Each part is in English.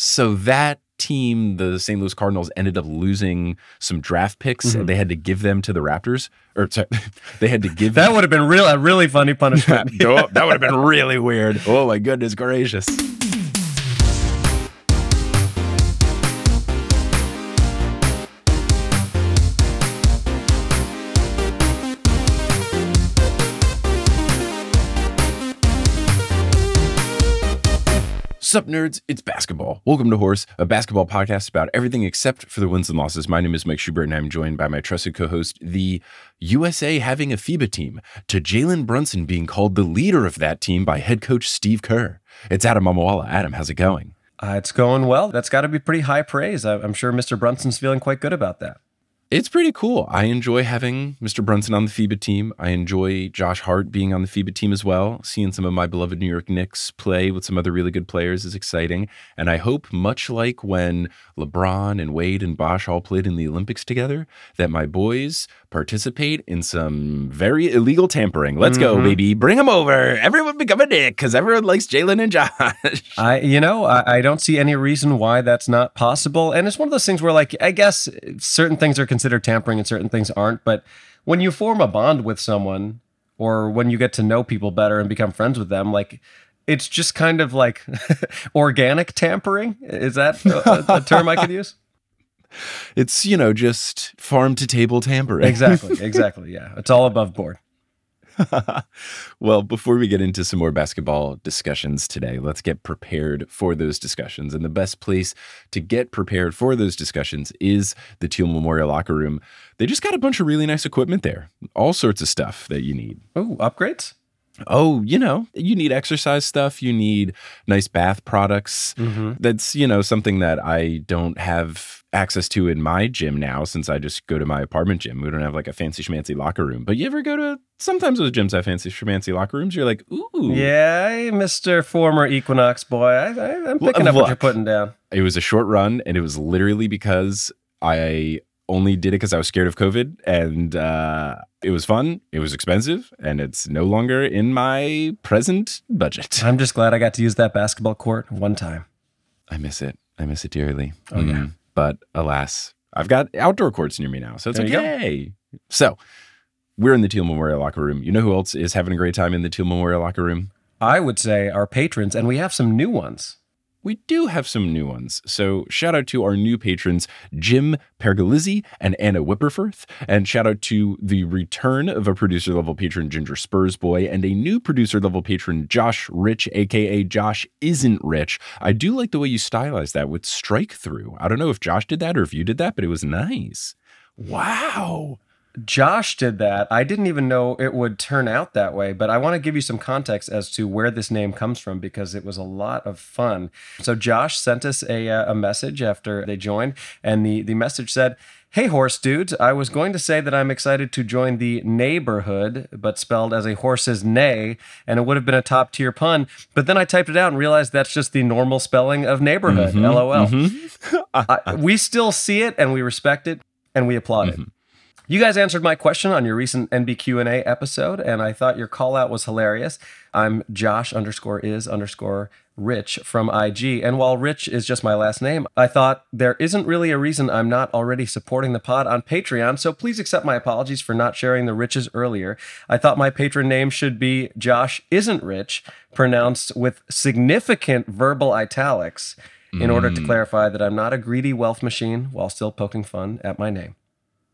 So that team, the St. Louis Cardinals, ended up losing some draft picks, and mm-hmm. they had to give them to the Raptors. Or sorry, they had to give That would have been real a really funny punishment. Oh, that would have been really weird. Oh my goodness gracious. Sup, nerds? It's basketball. Welcome to Horse, a basketball podcast about everything except for the wins and losses. My name is Mike Schubert, and I'm joined by my trusted co host, the USA having a FIBA team, to Jalen Brunson being called the leader of that team by head coach Steve Kerr. It's Adam Mamawala. Adam, how's it going? Uh, it's going well. That's got to be pretty high praise. I- I'm sure Mr. Brunson's feeling quite good about that. It's pretty cool. I enjoy having Mr. Brunson on the FIBA team. I enjoy Josh Hart being on the FIBA team as well. Seeing some of my beloved New York Knicks play with some other really good players is exciting. And I hope, much like when LeBron and Wade and Bosh all played in the Olympics together, that my boys participate in some very illegal tampering. Let's go, mm-hmm. baby. Bring them over. Everyone become a dick because everyone likes Jalen and Josh. I, you know, I, I don't see any reason why that's not possible. And it's one of those things where, like, I guess certain things are considered tampering and certain things aren't. But when you form a bond with someone, or when you get to know people better and become friends with them, like. It's just kind of like organic tampering. Is that a, a term I could use? It's, you know, just farm to table tampering. Exactly. Exactly. Yeah. It's all above board. well, before we get into some more basketball discussions today, let's get prepared for those discussions. And the best place to get prepared for those discussions is the Teal Memorial Locker Room. They just got a bunch of really nice equipment there, all sorts of stuff that you need. Oh, upgrades? Oh, you know, you need exercise stuff, you need nice bath products. Mm-hmm. That's, you know, something that I don't have access to in my gym now since I just go to my apartment gym. We don't have like a fancy schmancy locker room. But you ever go to sometimes those gyms have fancy schmancy locker rooms? You're like, ooh. Yeah, Mr. Former Equinox boy. I, I, I'm picking up what you're putting down. It was a short run, and it was literally because I only did it because I was scared of COVID, and uh, it was fun. It was expensive, and it's no longer in my present budget. I'm just glad I got to use that basketball court one time. I miss it. I miss it dearly. Oh, yeah. But alas, I've got outdoor courts near me now, so it's There go. okay. So we're in the Teal Memorial locker room. You know who else is having a great time in the Teal Memorial locker room? I would say our patrons, and we have some new ones. We do have some new ones. So shout out to our new patrons, Jim Pergolizzi and Anna Whipperforth. And shout out to the return of a producer level patron, Ginger Spurs Boy, and a new producer level patron, Josh Rich, aka Josh Isn't Rich. I do like the way you stylized that with strike through. I don't know if Josh did that or if you did that, but it was nice. Wow. Josh did that. I didn't even know it would turn out that way, but I want to give you some context as to where this name comes from because it was a lot of fun. So Josh sent us a, uh, a message after they joined, and the, the message said, Hey, horse dudes, I was going to say that I'm excited to join the neighborhood, but spelled as a horse's neigh, and it would have been a top tier pun. But then I typed it out and realized that's just the normal spelling of neighborhood. Mm-hmm. LOL. Mm-hmm. I- we still see it and we respect it and we applaud it. Mm-hmm. You guys answered my question on your recent NBQ&A episode, and I thought your call out was hilarious. I'm Josh underscore is underscore Rich from IG, and while Rich is just my last name, I thought there isn't really a reason I'm not already supporting the pod on Patreon, so please accept my apologies for not sharing the riches earlier. I thought my patron name should be Josh Isn't Rich, pronounced with significant verbal italics, in order to mm. clarify that I'm not a greedy wealth machine while still poking fun at my name.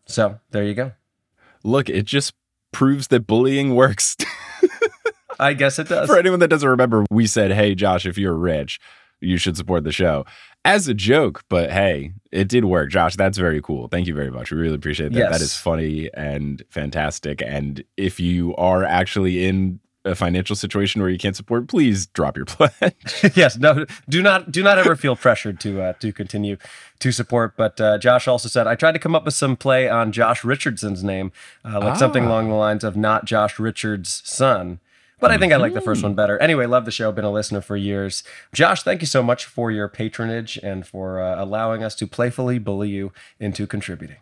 So there you go. Look, it just proves that bullying works. I guess it does. For anyone that doesn't remember, we said, "Hey, Josh, if you're rich, you should support the show." As a joke, but hey, it did work. Josh, that's very cool. Thank you very much. We really appreciate that. Yes. That is funny and fantastic. And if you are actually in a financial situation where you can't support, please drop your pledge. yes, no, do not do not ever feel pressured to uh, to continue to support. But uh, Josh also said I tried to come up with some play on Josh Richardson's name, uh, like something Ah. along the lines of not Josh Richards' son. But I think I like the first one better. Anyway, love the show. Been a listener for years. Josh, thank you so much for your patronage and for uh, allowing us to playfully bully you into contributing.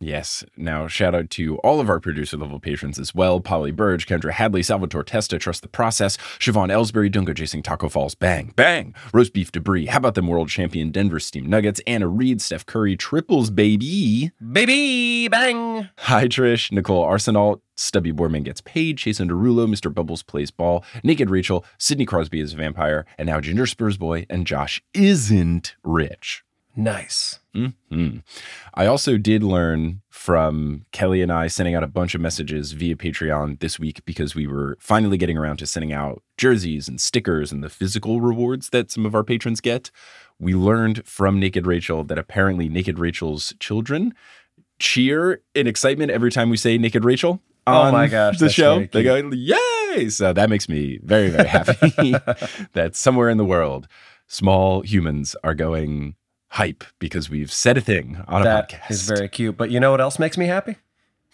Yes. Now, shout out to all of our producer level patrons as well Polly Burge, Kendra Hadley, Salvatore Testa, Trust the Process, Siobhan Ellsbury, Dunga, Jason Taco Falls, Bang, Bang, Roast Beef Debris, How About Them World Champion, Denver Steam Nuggets, Anna Reed, Steph Curry, Triples Baby, Baby bang. Hi Trish, Nicole Arsenal, Stubby Borman Gets Paid, Jason Derulo, Mr. Bubbles Plays Ball, Naked Rachel, Sidney Crosby is a vampire, and now Ginger Spurs Boy and Josh isn't rich. Nice. hmm I also did learn from Kelly and I sending out a bunch of messages via Patreon this week because we were finally getting around to sending out jerseys and stickers and the physical rewards that some of our patrons get. We learned from Naked Rachel that apparently Naked Rachel's children cheer in excitement every time we say Naked Rachel. Oh my gosh, the show. They go, yay! So that makes me very, very happy that somewhere in the world, small humans are going hype because we've said a thing on a That podcast. is very cute. But you know what else makes me happy?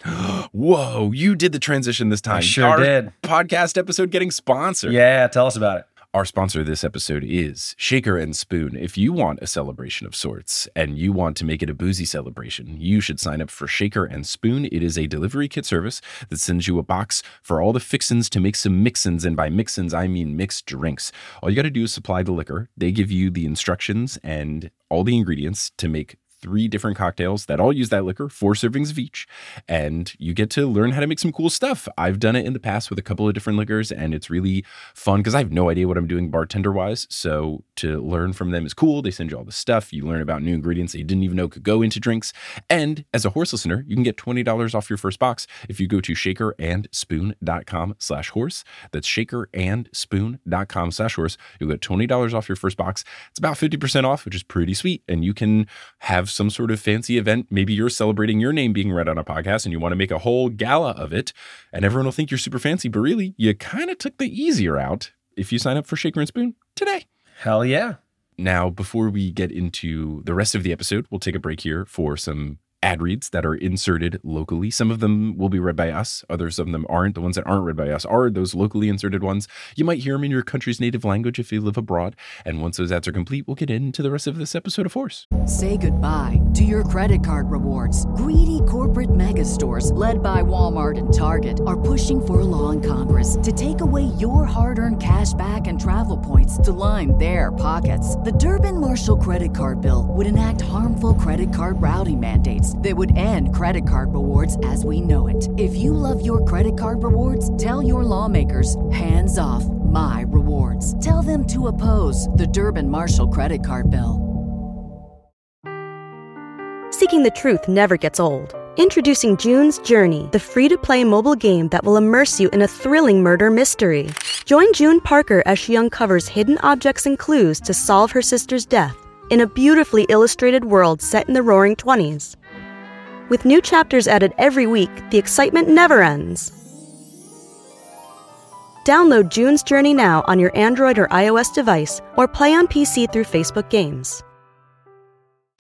Whoa, you did the transition this time. sure Our did. Podcast episode getting sponsored. Yeah, tell us about it. Our sponsor this episode is Shaker and Spoon. If you want a celebration of sorts and you want to make it a boozy celebration, you should sign up for Shaker and Spoon. It is a delivery kit service that sends you a box for all the fixins to make some mixins. And by mixins, I mean mixed drinks. All you got to do is supply the liquor. They give you the instructions and all the ingredients to make three different cocktails that all use that liquor, four servings of each, and you get to learn how to make some cool stuff. I've done it in the past with a couple of different liquors, and it's really fun because I have no idea what I'm doing bartender wise. So to learn from them is cool. They send you all the stuff. You learn about new ingredients that you didn't even know could go into drinks. And as a horse listener, you can get $20 off your first box if you go to shakerandspoon.com slash horse. That's shakerandspoon.com slash horse. You'll get $20 off your first box. It's about 50% off, which is pretty sweet. And you can have some sort of fancy event. Maybe you're celebrating your name being read on a podcast and you want to make a whole gala of it. And everyone will think you're super fancy, but really, you kind of took the easier out if you sign up for Shaker and Spoon today. Hell yeah. Now, before we get into the rest of the episode, we'll take a break here for some ad reads that are inserted locally. Some of them will be read by us, others of them aren't. The ones that aren't read by us are those locally inserted ones. You might hear them in your country's native language if you live abroad. And once those ads are complete, we'll get into the rest of this episode of Horse. Say goodbye to your credit card rewards. Greedy corporate mega stores, led by Walmart and Target, are pushing for a law in Congress to take away your hard earned cash back and travel points to line their pockets. The Durbin Marshall credit card bill would enact harmful credit card routing mandates that would end credit card rewards as we know it. If you love your credit card rewards, tell your lawmakers hands off my rewards. Tell them to oppose the Durbin Marshall credit card bill. Seeking the truth never gets old. Introducing June's Journey, the free to play mobile game that will immerse you in a thrilling murder mystery. Join June Parker as she uncovers hidden objects and clues to solve her sister's death in a beautifully illustrated world set in the roaring 20s. With new chapters added every week, the excitement never ends. Download June's Journey now on your Android or iOS device or play on PC through Facebook Games.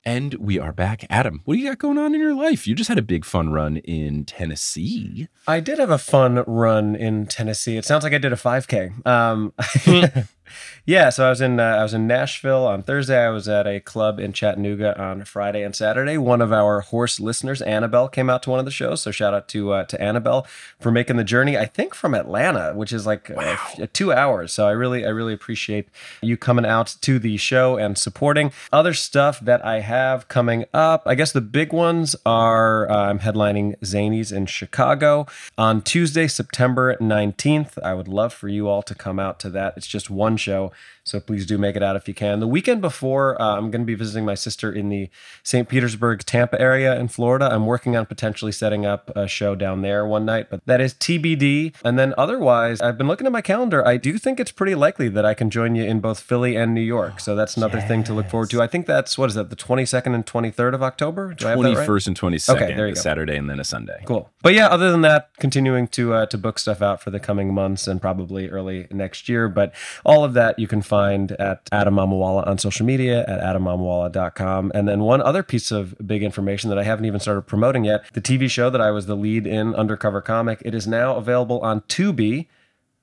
And we are back. Adam, what do you got going on in your life? You just had a big fun run in Tennessee. I did have a fun run in Tennessee. It sounds like I did a 5K. Um, yeah, so I was in uh, I was in Nashville on Thursday. I was at a club in Chattanooga on Friday and Saturday. One of our horse listeners, Annabelle, came out to one of the shows. So shout out to uh, to Annabelle for making the journey. I think from Atlanta, which is like uh, two hours. So I really I really appreciate you coming out to the show and supporting. Other stuff that I have coming up. I guess the big ones are uh, I'm headlining Zanies in Chicago on Tuesday, September 19th. I would love for you all to come out to that. It's just one show. So please do make it out if you can. The weekend before, uh, I'm going to be visiting my sister in the St. Petersburg, Tampa area in Florida. I'm working on potentially setting up a show down there one night, but that is TBD. And then otherwise, I've been looking at my calendar. I do think it's pretty likely that I can join you in both Philly and New York. So that's another thing to look forward to. I think that's, what is that, the 22nd and 23rd of October? Do I have that right? 21st and 22nd, Okay, there you a go. Saturday and then a Sunday. Cool. But yeah, other than that, continuing to uh, to book stuff out for the coming months and probably early next year. But all of that you can find at Adam Mamawala on social media at adammamawala.com. And then one other piece of big information that I haven't even started promoting yet: the TV show that I was the lead in, Undercover Comic. It is now available on Tubi,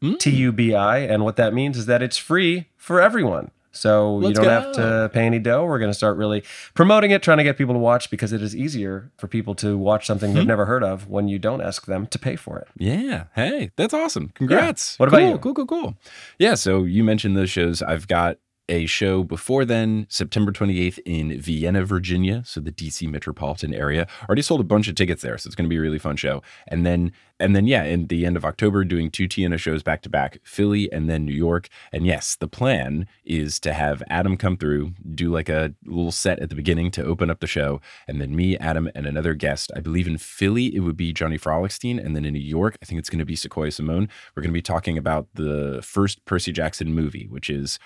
hmm. T U B I, and what that means is that it's free for everyone. So you Let's don't have to pay any dough. We're going to start really promoting it, trying to get people to watch because it is easier for people to watch something Hmm. they've never heard of when you don't ask them to pay for it. Yeah. Hey, that's awesome. Congrats. What about Cool, you? Cool, cool, cool. Yeah. So you mentioned those shows. I've got a show before then, September 28th in Vienna, Virginia. So the DC metropolitan area. Already sold a bunch of tickets there. So it's going to be a really fun show. And then, and then, yeah, in the end of October, doing two TNA shows back to back, Philly and then New York. And yes, the plan is to have Adam come through, do like a little set at the beginning to open up the show. And then me, Adam, and another guest. I believe in Philly, it would be Johnny Frolickstein. And then in New York, I think it's going to be Sequoia Simone. We're going to be talking about the first Percy Jackson movie, which is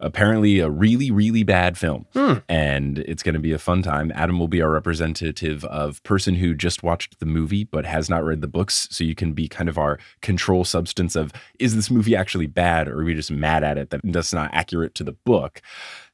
apparently a really, really bad film. Hmm. And it's going to be a fun time. Adam will be our representative of person who just watched the movie but has not read the books. So you can be kind of our control substance of is this movie actually bad or are we just mad at it that that's not accurate to the book?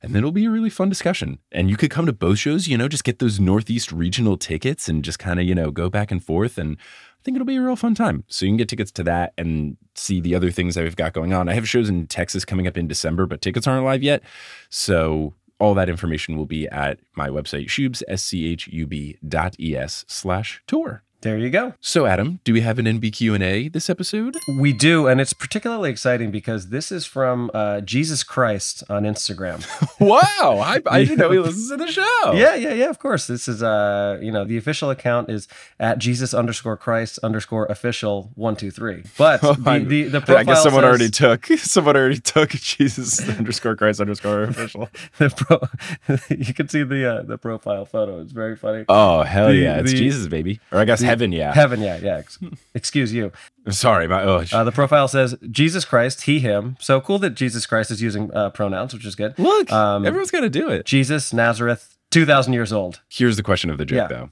And then it'll be a really fun discussion. And you could come to both shows, you know, just get those Northeast regional tickets and just kind of, you know, go back and forth. And think it'll be a real fun time. So you can get tickets to that and see the other things that we've got going on. I have shows in Texas coming up in December, but tickets aren't live yet. So all that information will be at my website, shubes, S-C-H-U-B dot E-S slash tour. There you go. So Adam, do we have an NBQ&A this episode? We do, and it's particularly exciting because this is from uh, Jesus Christ on Instagram. wow, I, I didn't know he listens to the show. Yeah, yeah, yeah. Of course, this is uh, you know, the official account is at Jesus underscore Christ underscore official one two three. But the the, the profile I guess someone says- already took someone already took Jesus underscore Christ underscore official. the pro, you can see the uh, the profile photo. It's very funny. Oh hell The- yeah, it's the- Jesus baby, or I guess heaven yeah. Heaven, yeah, yeah. Ex- excuse you. Sorry, my oh Uh, the profile says Jesus Christ, he, him. So cool that Jesus Christ is using uh, pronouns, which is good. look, um, everyone's got to do it. Jesus, Nazareth, two thousand years old. Here's the question of the joke Yeah. though.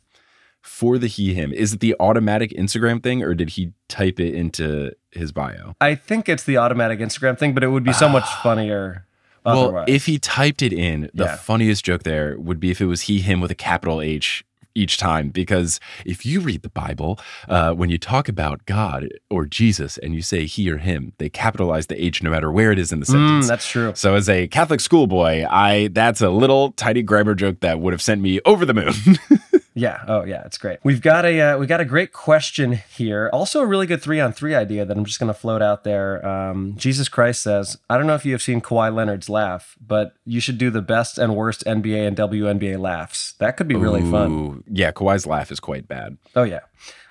For the he him, is it the automatic Instagram thing, or did he type it into his bio? I think it's the automatic Instagram thing, but it would be so much funnier. Well, otherwise. if he typed it in, the Yeah. funniest joke there would be if it was he, him with a capital H each time. Because if you read the Bible, uh, when you talk about God or Jesus and you say he or him, they capitalize the H no matter where it is in the Mm, sentence. that's true. so as a Catholic schoolboy, I that's a little tiny grammar joke that would have sent me over the moon. Yeah. Oh, yeah. It's great. We've got a uh, we got a great question here. Also, a really good three on three idea that I'm just going to float out there. Um, Jesus Christ says, I don't know if you have seen Kawhi Leonard's laugh, but you should do the best and worst NBA and WNBA laughs. That could be really fun. Yeah, Kawhi's laugh is quite bad. Oh yeah.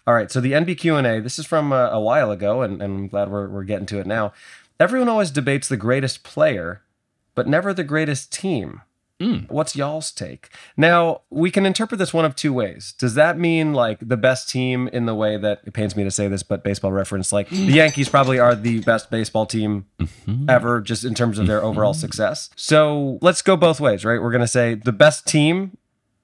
All right. So the NBQ and A. This is from uh, a while ago, and, and I'm glad we're we're getting to it now. Everyone always debates the greatest player, but never the greatest team. Mm. What's y'all's take? Now, we can interpret this one of two ways. Does that mean like the best team in the way that it pains me to say this, but baseball reference, like the Yankees probably are the best baseball team mm-hmm. ever, just in terms of their mm-hmm. overall success? So let's go both ways, right? We're going to say the best team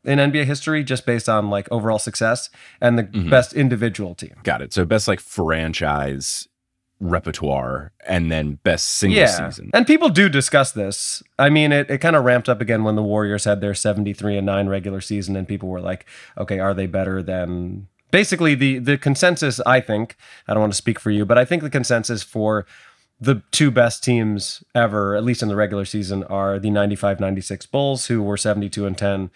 in NBA history just based on like overall success and the mm-hmm. best individual team. Got it. So best like franchise repertoire and then best single season. And people do discuss this. I mean, it, it kind of ramped up again when the Warriors had their 73 and 9 regular season and people were like, okay, are they better than basically the the consensus I think, I don't want to speak for you, but I think the consensus for the two best teams ever, at least in the regular season, are the 95 96 Bulls, who were 72 and 10,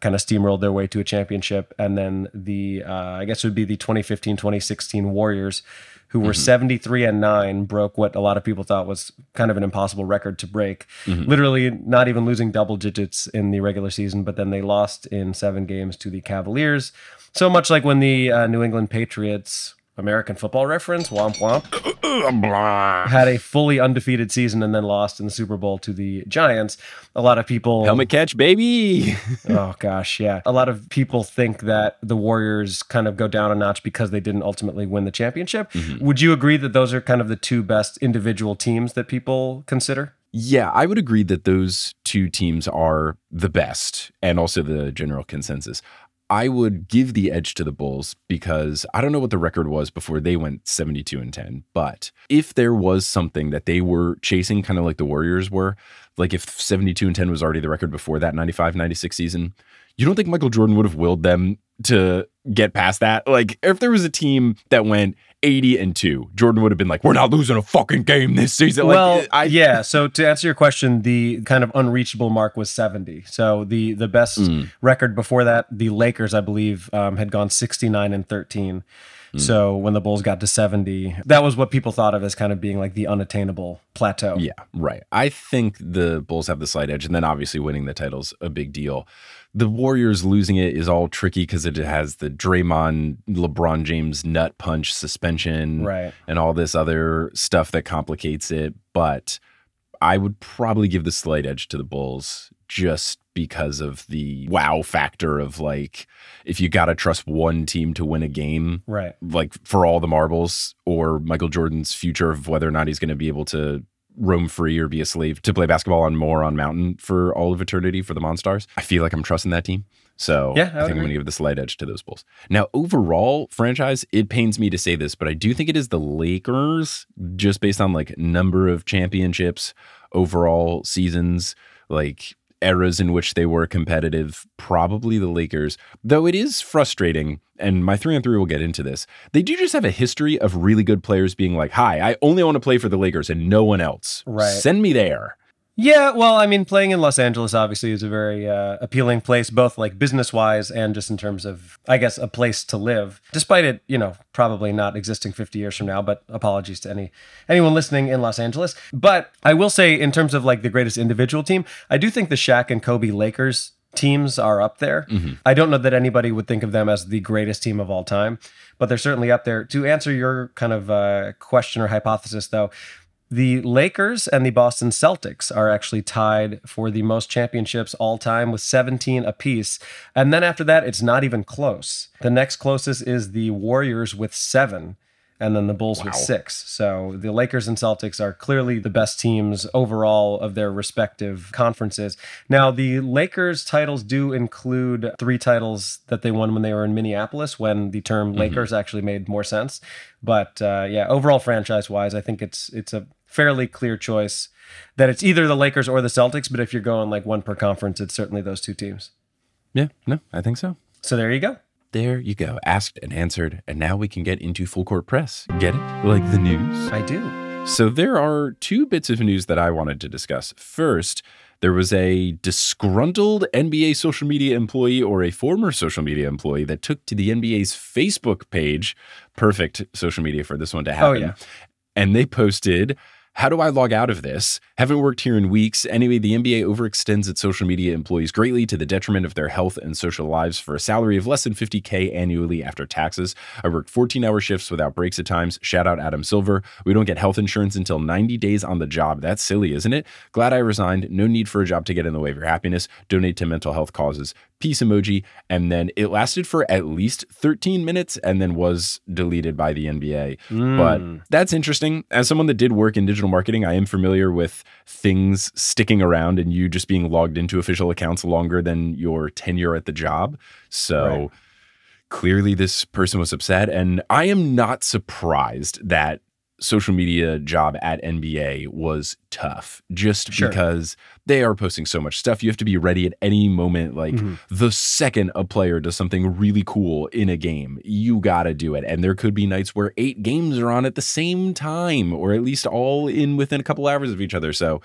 kind of steamrolled their way to a championship. And then the, uh, I guess it would be the 2015 2016 Warriors, who were 73 and 9, broke what a lot of people thought was kind of an impossible record to break. Literally not even losing double digits in the regular season, but then they lost in seven games to the Cavaliers. So much like when the uh, New England Patriots American football reference, womp womp, had a fully undefeated season and then lost in the Super Bowl to the Giants. A lot of people Helmet catch, baby. oh gosh, yeah. A lot of people think that the Warriors kind of go down a notch because they didn't ultimately win the championship. Mm-hmm. Would you agree that those are kind of the two best individual teams that people consider? Yeah, I would agree that those two teams are the best and also the general consensus. I would give the edge to the Bulls because I don't know what the record was before they went 72 and 10, but if there was something that they were chasing kind of like the Warriors were, like if 72 and 10 was already the record before that 95 96 season, you don't think Michael Jordan would have willed them to get past that? Like if there was a team that went 80 and 2, Jordan would have been like, "We're not losing a fucking game this season." Like, well, I yeah. So to answer your question, the kind of unreachable mark was 70. So the the best Mm. record before that, the Lakers, I believe, um, had gone 69 and 13. Hmm. So when the Bulls got to 70, that was what people thought of as kind of being like the unattainable plateau. Yeah, right. I think the Bulls have the slight edge, and then obviously winning the title's a big deal. The Warriors losing it is all tricky because it has the Draymond, LeBron James nut punch suspension, Right. and all this other stuff that complicates it. But I would probably give the slight edge to the Bulls just because of the wow factor of like if you got to trust one team to win a game, Right. like for all the marbles or Michael Jordan's future of whether or not he's going to be able to roam free or be a slave to play basketball on Moron Mountain for all of eternity for the Monstars. I feel like I'm trusting that team. So Yeah, I I, think I'm going to give the slight edge to those Bulls. Now, overall franchise, it pains me to say this, but I do think it is the Lakers just based on like number of championships, overall seasons, like eras in which they were competitive, probably the Lakers. Though it is frustrating, and my three on three will get into this. They do just have a history of really good players being like, "Hi, I only want to play for the Lakers and no one else. Right. Send me there." Yeah, well, I mean, playing in Los Angeles obviously is a very uh, appealing place, both like business wise and just in terms of, I guess, a place to live. Despite it, you know, probably not existing 50 years from now. But apologies to any anyone listening in Los Angeles. But I will say, in terms of like the greatest individual team, I do think the Shaq and Kobe Lakers teams are up there. I don't know that anybody would think of them as the greatest team of all time, but they're certainly up there. To answer your kind of uh, question or hypothesis, though, the Lakers and the Boston Celtics are actually tied for the most championships all time with 17 apiece. And then after that, it's not even close. The next closest is the Warriors with seven, and then the Bulls with six. So the Lakers and Celtics are clearly the best teams overall of their respective conferences. Now, the Lakers titles do include three titles that they won when they were in Minneapolis, when the term Lakers actually made more sense. But uh, yeah, overall franchise wise, I think it's it's a fairly clear choice that it's either the Lakers or the Celtics. But if you're going like one per conference, it's certainly those two teams. Yeah, no, I think so. So there you go. There you go. Asked and answered. And now we can get into full court press. Get it? Like the news? I do. So there are two bits of news that I wanted to discuss. First, there was a disgruntled NBA social media employee or a former social media employee that took to the NBA's Facebook page. Perfect social media for this one to oh, happen. Oh, yeah. And they posted, How do I log out of this? Haven't worked here in weeks. Anyway, the NBA overextends its social media employees greatly to the detriment of their health and social lives for a salary of less than 50K annually after taxes. I worked 14 hour shifts without breaks at times. Shout out Adam Silver. We don't get health insurance until 90 days on the job. That's silly, isn't it? Glad I resigned. No need for a job to get in the way of your happiness. Donate to mental health causes. Peace emoji. And then it lasted for at least 13 minutes and then was deleted by the NBA. But hmm. that's interesting. As someone that did work in digital marketing, I am familiar with things sticking around and you just being logged into official accounts longer than your tenure at the job. So Right. clearly this person was upset. And I am not surprised that social media job at NBA was tough just Sure. because they are posting so much stuff. You have to be ready at any moment. Like Mm-hmm. the second a player does something really cool in a game, you got to do it. And there could be nights where eight games are on at the same time, or at least all in within a couple hours of each other. So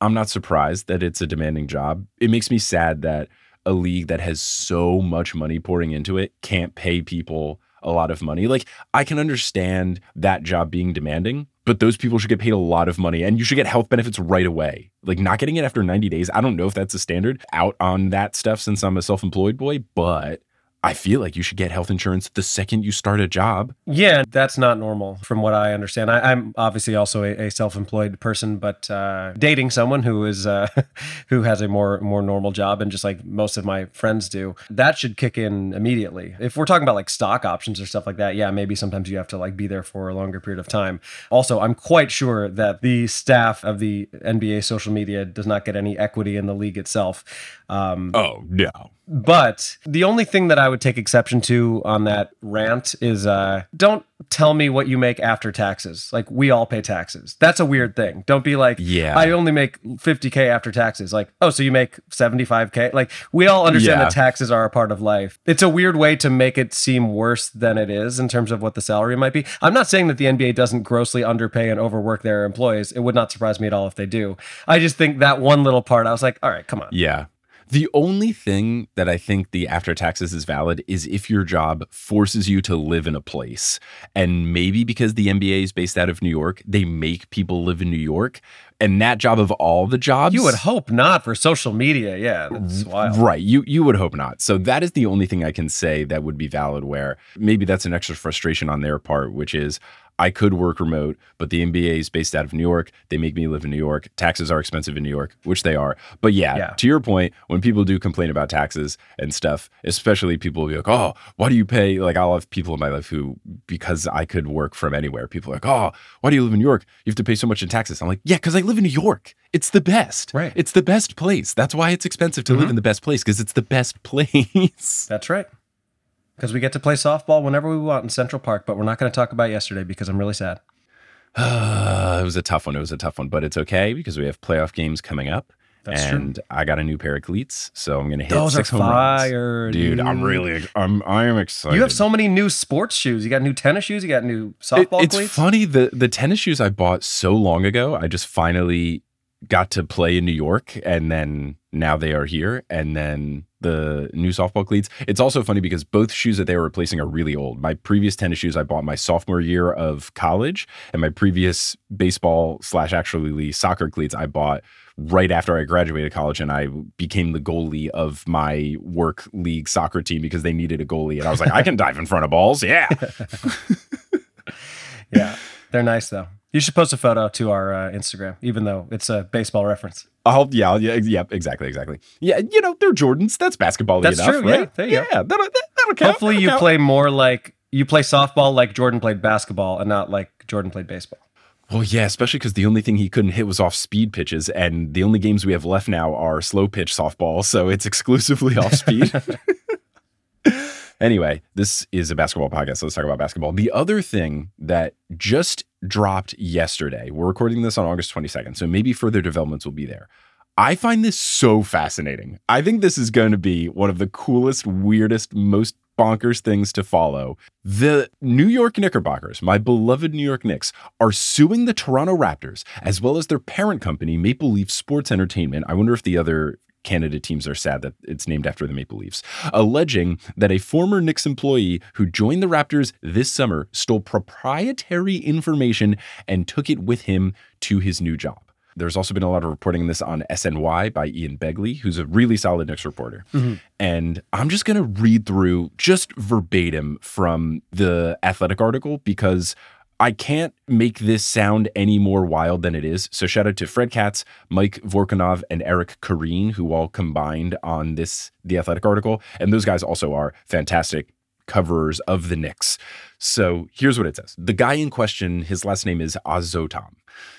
I'm not surprised that it's a demanding job. It makes me sad that a league that has so much money pouring into it can't pay people a lot of money. Like, I can understand that job being demanding, but those people should get paid a lot of money and you should get health benefits right away. Like, not getting it after 90 days, I don't know if that's a standard out on that stuff since I'm a self employed boy, but I feel like you should get health insurance the second you start a job. Yeah, that's not normal from what I understand. I, am obviously also a, a, self-employed person, but uh, dating someone who is uh, who has a more more normal job, and just like most of my friends do, that should kick in immediately. If we're talking about like stock options or stuff like that, yeah, maybe sometimes you have to like be there for a longer period of time. Also, I'm quite sure that the staff of the NBA social media does not get any equity in the league itself. Um, oh no. But the only thing that I would take exception to on that rant is uh, don't tell me what you make after taxes. Like we all pay taxes. That's a weird thing. Don't be like, yeah, I only make 50k after taxes. Like, oh, so you make 75k? Like we all understand yeah. that taxes are a part of life. It's a weird way to make it seem worse than it is in terms of what the salary might be. I'm not saying that the NBA doesn't grossly underpay and overwork their employees. It would not surprise me at all if they do. I just think that one little part, I was like, all right, come on. Yeah. The only thing that I think the after taxes is valid is if your job forces you to live in a place. And maybe because the NBA is based out of New York, they make people live in New York. And that job of all the jobs. You would hope not for social media. Yeah, that's wild. Right. You you would hope not. So that is the only thing I can say that would be valid where maybe that's an extra frustration on their part, which is I could work remote, but the NBA is based out of New York. They make me live in New York. Taxes are expensive in New York, which they are. But yeah, yeah. to your point, when people do complain about taxes and stuff, especially people will be like, oh, why do you pay? Like, I'll have people in my life who, because I could work from anywhere, people are like, oh, why do you live in New York? You have to pay so much in taxes. I'm like, yeah, because I live in New York. It's the best. Right. It's the best place. That's why it's expensive to mm-hmm. live in the best place because it's the best place. That's right because we get to play softball whenever we want in Central Park, but we're not going to talk about yesterday because I'm really sad. it was a tough one. It was a tough one, but it's okay because we have playoff games coming up. That's and true. I got a new pair of cleats, so I'm gonna hit Those six are fire, dude. dude. I'm really, I'm, I am excited. You have so many new sports shoes. You got new tennis shoes. You got new softball it, it's cleats. funny the the tennis shoes I bought so long ago. I just finally got to play in New York, and then now they are here, and then the new softball cleats. It's also funny because both shoes that they were replacing are really old. My previous tennis shoes I bought my sophomore year of college, and my previous baseball slash actually soccer cleats I bought right after I graduated college and I became the goalie of my work league soccer team because they needed a goalie. And I was like, I can dive in front of balls. Yeah. yeah. They're nice though. You should post a photo to our uh, Instagram, even though it's a baseball reference. I'll, yeah, yeah, yeah, exactly, exactly. Yeah, you know, they're Jordans. That's basketball That's enough, true. Right? Yeah, there you yeah, go. That'll, that'll count. Hopefully, that'll you count. play more like you play softball like Jordan played basketball, and not like Jordan played baseball. Well, yeah, especially because the only thing he couldn't hit was off speed pitches, and the only games we have left now are slow pitch softball, so it's exclusively off speed. Anyway, this is a basketball podcast, so let's talk about basketball. The other thing that just dropped yesterday, we're recording this on August 22nd, so maybe further developments will be there. I find this so fascinating. I think this is going to be one of the coolest, weirdest, most bonkers things to follow. The New York Knickerbockers, my beloved New York Knicks, are suing the Toronto Raptors as well as their parent company, Maple Leaf Sports Entertainment. I wonder if the other Canada teams are sad that it's named after the Maple Leafs, alleging that a former Knicks employee who joined the Raptors this summer stole proprietary information and took it with him to his new job. There's also been a lot of reporting on this on SNY by Ian Begley, who's a really solid Knicks reporter. Mm-hmm. And I'm just going to read through just verbatim from the athletic article because I can't make this sound any more wild than it is. So shout out to Fred Katz, Mike Vorkunov, and Eric Koreen, who all combined on this The Athletic article. And those guys also are fantastic coverers of the Knicks. So here's what it says. The guy in question, his last name is Azotam.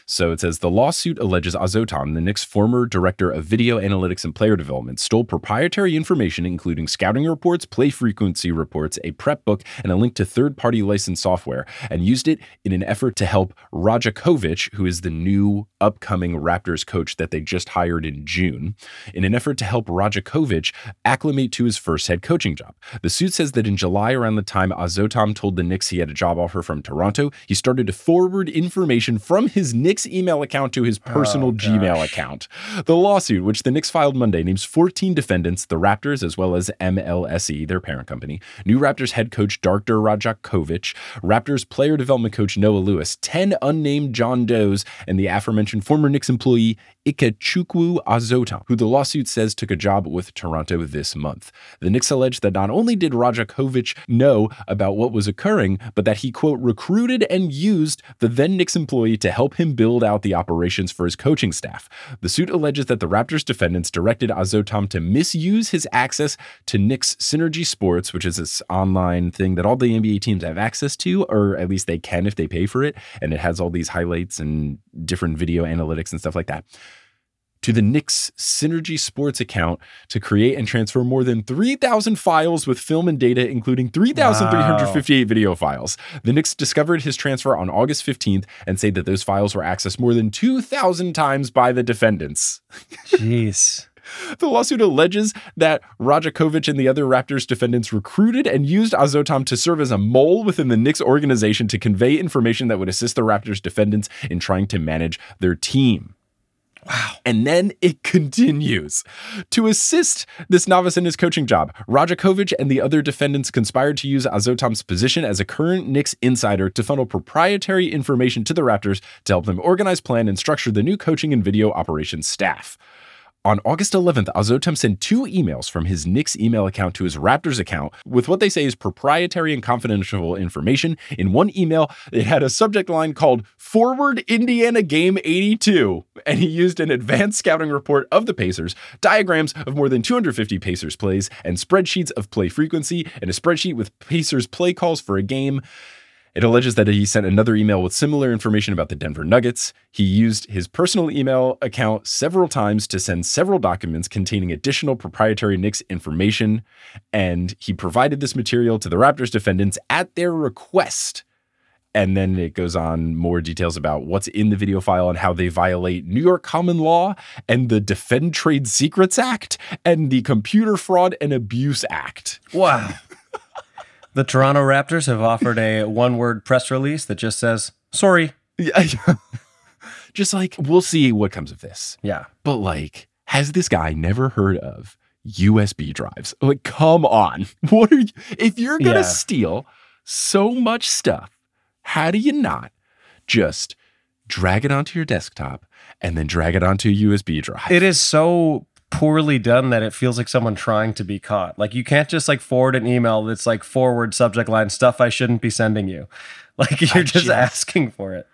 So it says the lawsuit alleges Azotam, the Knicks' former director of video analytics and player development, stole proprietary information, including scouting reports, play frequency reports, a prep book, and a link to third party licensed software, and used it in an effort to help Rajakovic, who is the new upcoming Raptors coach that they just hired in June, in an effort to help Rajakovic acclimate to his first head coaching job. The suit says that in July, around the time Azotam told the Knicks he had a job offer from Toronto, he started to forward information from his Knicks email account to his oh, personal oh, Gmail account. The lawsuit, which the Knicks filed Monday, names 14 defendants, the Raptors, as well as MLSE, their parent company, new Raptors head coach Darko Rajakovic, Raptors player development coach Noah Lewis, 10 unnamed John Does, and the aforementioned former Knicks employee Ikechukwu Azotam, who the lawsuit says took a job with Toronto this month. The Knicks allege that not only did Rajakovic know about what was occurring, but that he, quote, recruited and used the then Knicks employee to help him build out the operations for his coaching staff. The suit alleges that the Raptors defendants directed Azotam to misuse his access to Knicks Synergy Sports, which is this online thing that all the NBA teams have access to, or at least they can if they pay for it. And it has all these highlights and different video analytics and stuff like that to the Knicks Synergy Sports account to create and transfer more than 3,000 files with film and data, including 3,358 wow. video files. The Knicks discovered his transfer on August 15th and say that those files were accessed more than 2,000 times by the defendants. Jeez. The lawsuit alleges that Rajakovic and the other Raptors defendants recruited and used Azotam to serve as a mole within the Knicks organization to convey information that would assist the Raptors defendants in trying to manage their team. Wow. And then it continues. To assist this novice in his coaching job, Rajakovic and the other defendants conspired to use Azotam's position as a current Knicks insider to funnel proprietary information to the Raptors to help them organize, plan, and structure the new coaching and video operations staff. On August 11th, Azotam sent two emails from his Knicks email account to his Raptors account with what they say is proprietary and confidential information. In one email, it had a subject line called Forward Indiana Game 82, and he used an advanced scouting report of the Pacers, diagrams of more than 250 Pacers plays, and spreadsheets of play frequency, and a spreadsheet with Pacers play calls for a game. It alleges that he sent another email with similar information about the Denver Nuggets. He used his personal email account several times to send several documents containing additional proprietary Knicks information, and he provided this material to the Raptors defendants at their request. And then it goes on more details about what's in the video file and how they violate New York common law and the Defend Trade Secrets Act and the Computer Fraud and Abuse Act. Wow. The Toronto Raptors have offered a one word press release that just says, sorry. Yeah. just like, we'll see what comes of this. Yeah. But like, has this guy never heard of USB drives? Like, come on. What are you, if you're going to yeah. steal so much stuff, how do you not just drag it onto your desktop and then drag it onto a USB drive? It is so poorly done that it feels like someone trying to be caught. Like you can't just like forward an email that's like forward subject line stuff I shouldn't be sending you. Like you're just, just asking for it.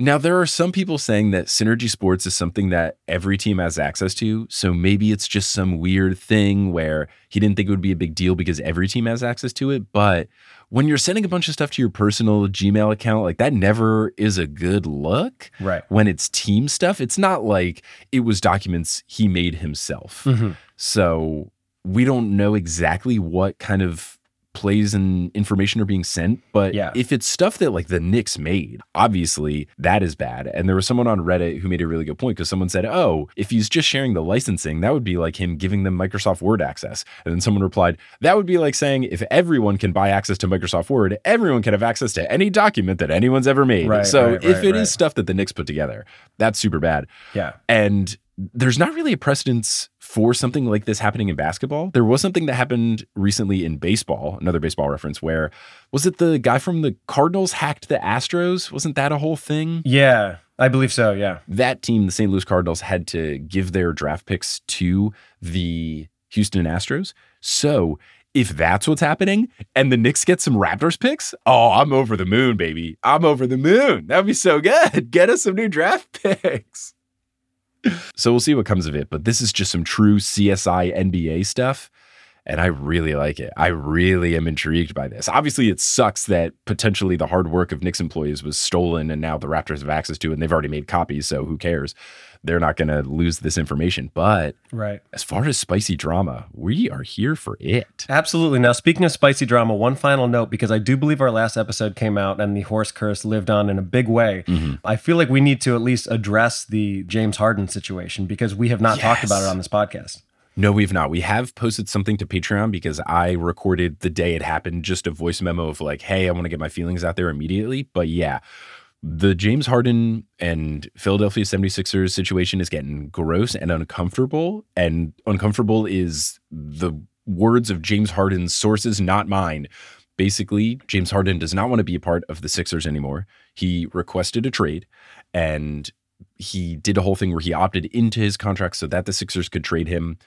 Now, there are some people saying that Synergy Sports is something that every team has access to. So maybe it's just some weird thing where he didn't think it would be a big deal because every team has access to it. But when you're sending a bunch of stuff to your personal Gmail account, like that never is a good look. Right. When it's team stuff, it's not like it was documents he made himself. Mm-hmm. So we don't know exactly what kind of plays and information are being sent. But yeah. if it's stuff that like the Knicks made, obviously that is bad. And there was someone on Reddit who made a really good point because someone said, oh, if he's just sharing the licensing, that would be like him giving them Microsoft Word access. And then someone replied, that would be like saying if everyone can buy access to Microsoft Word, everyone can have access to any document that anyone's ever made. Right, so right, if right, it is stuff that the Knicks put together, that's super bad. Yeah. And there's not really a precedence for something like this happening in basketball. There was something that happened recently in baseball, another baseball reference, where was it the guy from the Cardinals hacked the Astros? Wasn't that a whole thing? Yeah, I believe so. Yeah. That team, the St. Louis Cardinals, had to give their draft picks to the Houston Astros. So if that's what's happening and the Knicks get some Raptors picks, oh, I'm over the moon, baby. I'm over the moon. That'd be so good. Get us some new draft picks so we'll see what comes of it. But this is just some true CSI NBA stuff. And I really like it. I really am intrigued by this. Obviously, it sucks that potentially the hard work of Knicks employees was stolen and now the Raptors have access to it and they've already made copies. So who cares? They're not going to lose this information. But right. as far as spicy drama, we are here for it. Absolutely. Now, speaking of spicy drama, one final note because I do believe our last episode came out and the horse curse lived on in a big way. Mm-hmm. I feel like we need to at least address the James Harden situation because we have not yes. talked about it on this podcast. No, we've not. We have posted something to Patreon because I recorded the day it happened, just a voice memo of like, hey, I want to get my feelings out there immediately. But yeah, the James Harden and Philadelphia 76ers situation is getting gross and uncomfortable. And uncomfortable is the words of James Harden's sources, not mine. Basically, James Harden does not want to be a part of the Sixers anymore. He requested a trade and he did a whole thing where he opted into his contract so that the Sixers could trade him.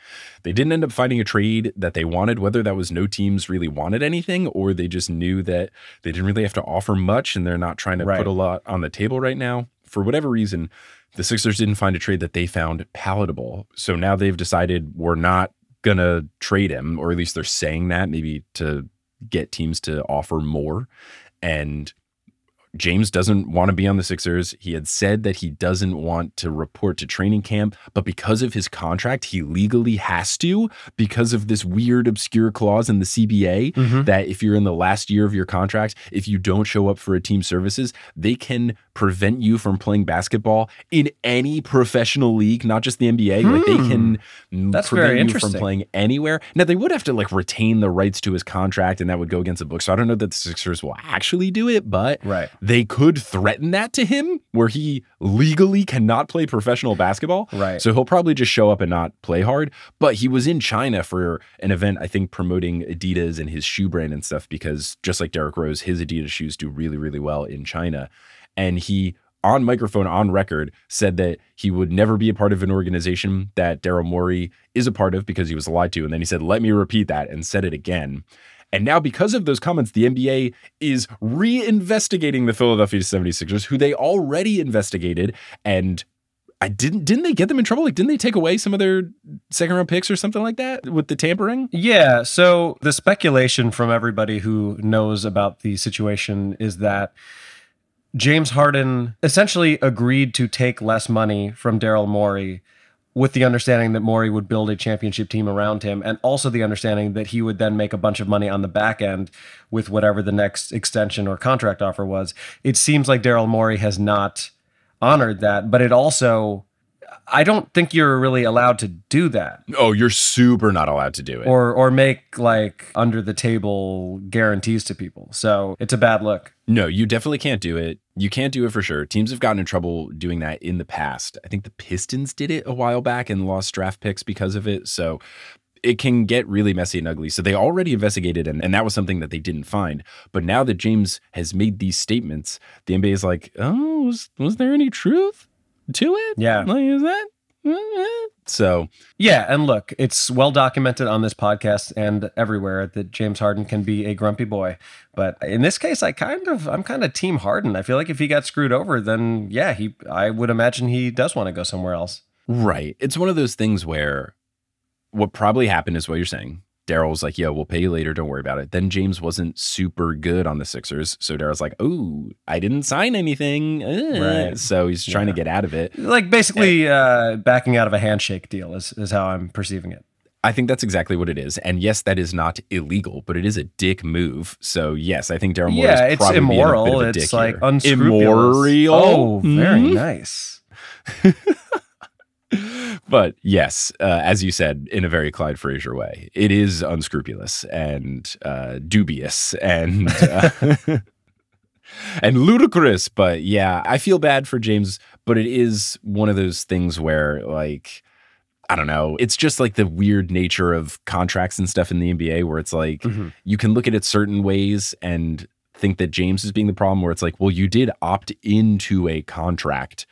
They didn't end up finding a trade that they wanted, whether that was no teams really wanted anything or they just knew that they didn't really have to offer much and they're not trying to Right. put a lot on the table right now. For whatever reason, the Sixers didn't find a trade that they found palatable. So now they've decided we're not going to trade him, or at least they're saying that maybe to get teams to offer more. And James doesn't want to be on the Sixers. He had said that he doesn't want to report to training camp, but because of his contract, he legally has to because of this weird, obscure clause in the CBA Mhm. that if you're in the last year of your contract, if you don't show up for a team services, they can prevent you from playing basketball in any professional league, not just the NBA. Like they can Hmm. That's prevent very you from playing anywhere. Now they would have to like retain the rights to his contract, and that would go against the book. So I don't know that the Sixers will actually do it, but Right. They could threaten that to him where he legally cannot play professional basketball. Right. So he'll probably just show up and not play hard. But he was in China for an event, I think, promoting Adidas and his shoe brand and stuff because just like Derrick Rose, his Adidas shoes do really, really well in China. And he on microphone on record said that he would never be a part of an organization that Daryl Morey is a part of because he was lied to. And then he said, let me repeat that and said it again. And now, because of those comments, the NBA is reinvestigating the Philadelphia 76ers, who they already investigated. And I didn't didn't they get them in trouble? Like, didn't they take away some of their second round picks or something like that with the tampering? Yeah. So the speculation from everybody who knows about the situation is that James Harden essentially agreed to take less money from Daryl Morey with the understanding that Morey would build a championship team around him and also the understanding that he would then make a bunch of money on the back end with whatever the next extension or contract offer was. It seems like Daryl Morey has not honored that, but it also I don't think you're really allowed to do that Oh, you're super not allowed to do it. or or make like under the table guarantees to people. So it's a bad look. No, you definitely can't do it. You can't do it for sure. Teams have gotten in trouble doing that in the past. I think the Pistons did it a while back and lost draft picks because of it. So it can get really messy and ugly. So they already investigated, and, and that was something that they didn't find. But now that James has made these statements, the NBA is like, oh, was, was there any truth to it? Yeah. Like, is that? Eh?" So Yeah, and look, it's well documented on this podcast and everywhere that James Harden can be a grumpy boy. But in this case, I kind of I'm kind of team Harden. I feel like if he got screwed over, then yeah, he I would imagine he does want to go somewhere else. Right. It's one of those things where what probably happened is what you're saying. Daryl's like, yo, we'll pay you later. Don't worry about it. Then James wasn't super good on the Sixers. So Daryl's like, oh, I didn't sign anything. Uh. Right. So he's trying to get out of it. Like basically uh, backing out of a handshake deal is, is how I'm perceiving it. I think that's exactly what it is. And yes, that is not illegal, but it is a dick move. So yes, I think Daryl Morey yeah, is it's probably being a bit immoral. of a It's dick like here. unscrupulous. Immoral. Oh, very Mhm. nice. but yes, uh, as you said, in a very Clyde Frazier way, it is unscrupulous and uh, dubious and uh, and ludicrous. But yeah, I feel bad for James, but it is one of those things where like. I don't know. It's just like the weird nature of contracts and stuff in the NBA where it's like Mhm. you can look at it certain ways and think that James is being the problem where it's like, well, you did opt into a contract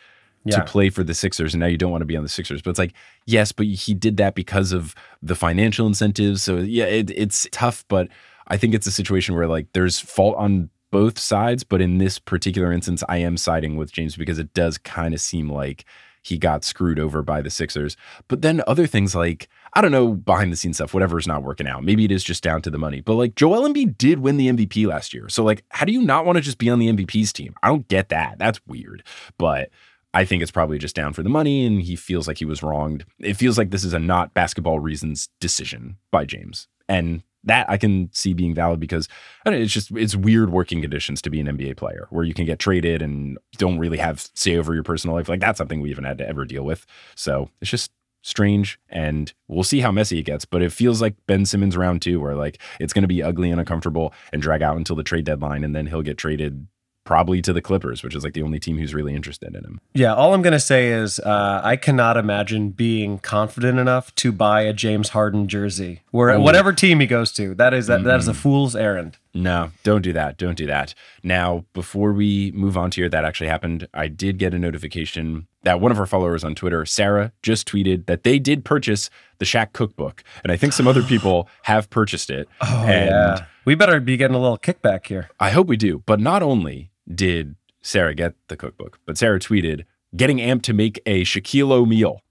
Yeah. to play for the Sixers, and now you don't want to be on the Sixers. But it's like, yes, but he did that because of the financial incentives. So yeah, it, it's tough, but I think it's a situation where like there's fault on both sides. But in this particular instance, I am siding with James because it does kind of seem like he got screwed over by the Sixers. But then other things like, I don't know, behind the scenes stuff, whatever is not working out. Maybe it is just down to the money. But like Joel Embiid did win the MVP last year. So like, how do you not want to just be on the MVP's team? I don't get that. That's weird. But I think it's probably just down for the money and he feels like he was wronged. It feels like this is a not basketball reasons decision by James. And that I can see being valid because know, it's just it's weird working conditions to be an NBA player where you can get traded and don't really have say over your personal life. Like that's something we haven't had to ever deal with. So it's just strange and we'll see how messy it gets. But it feels like Ben Simmons round two, where like it's gonna be ugly and uncomfortable and drag out until the trade deadline and then he'll get traded probably to the Clippers, which is like the only team who's really interested in him. Yeah, all I'm going to say is uh, I cannot imagine being confident enough to buy a James Harden jersey, where whatever team he goes to. That is that, that is a fool's errand. No, don't do that. Don't do that. Now, before we move on to here, that actually happened. I did get a notification that one of our followers on Twitter, Sarah, just tweeted that they did purchase the Shaq cookbook. And I think some other people have purchased it. Oh and yeah, we better be getting a little kickback here. I hope we do. But not only did Sarah get the cookbook, but Sarah tweeted, getting amped to make a Shaquille O'Meal.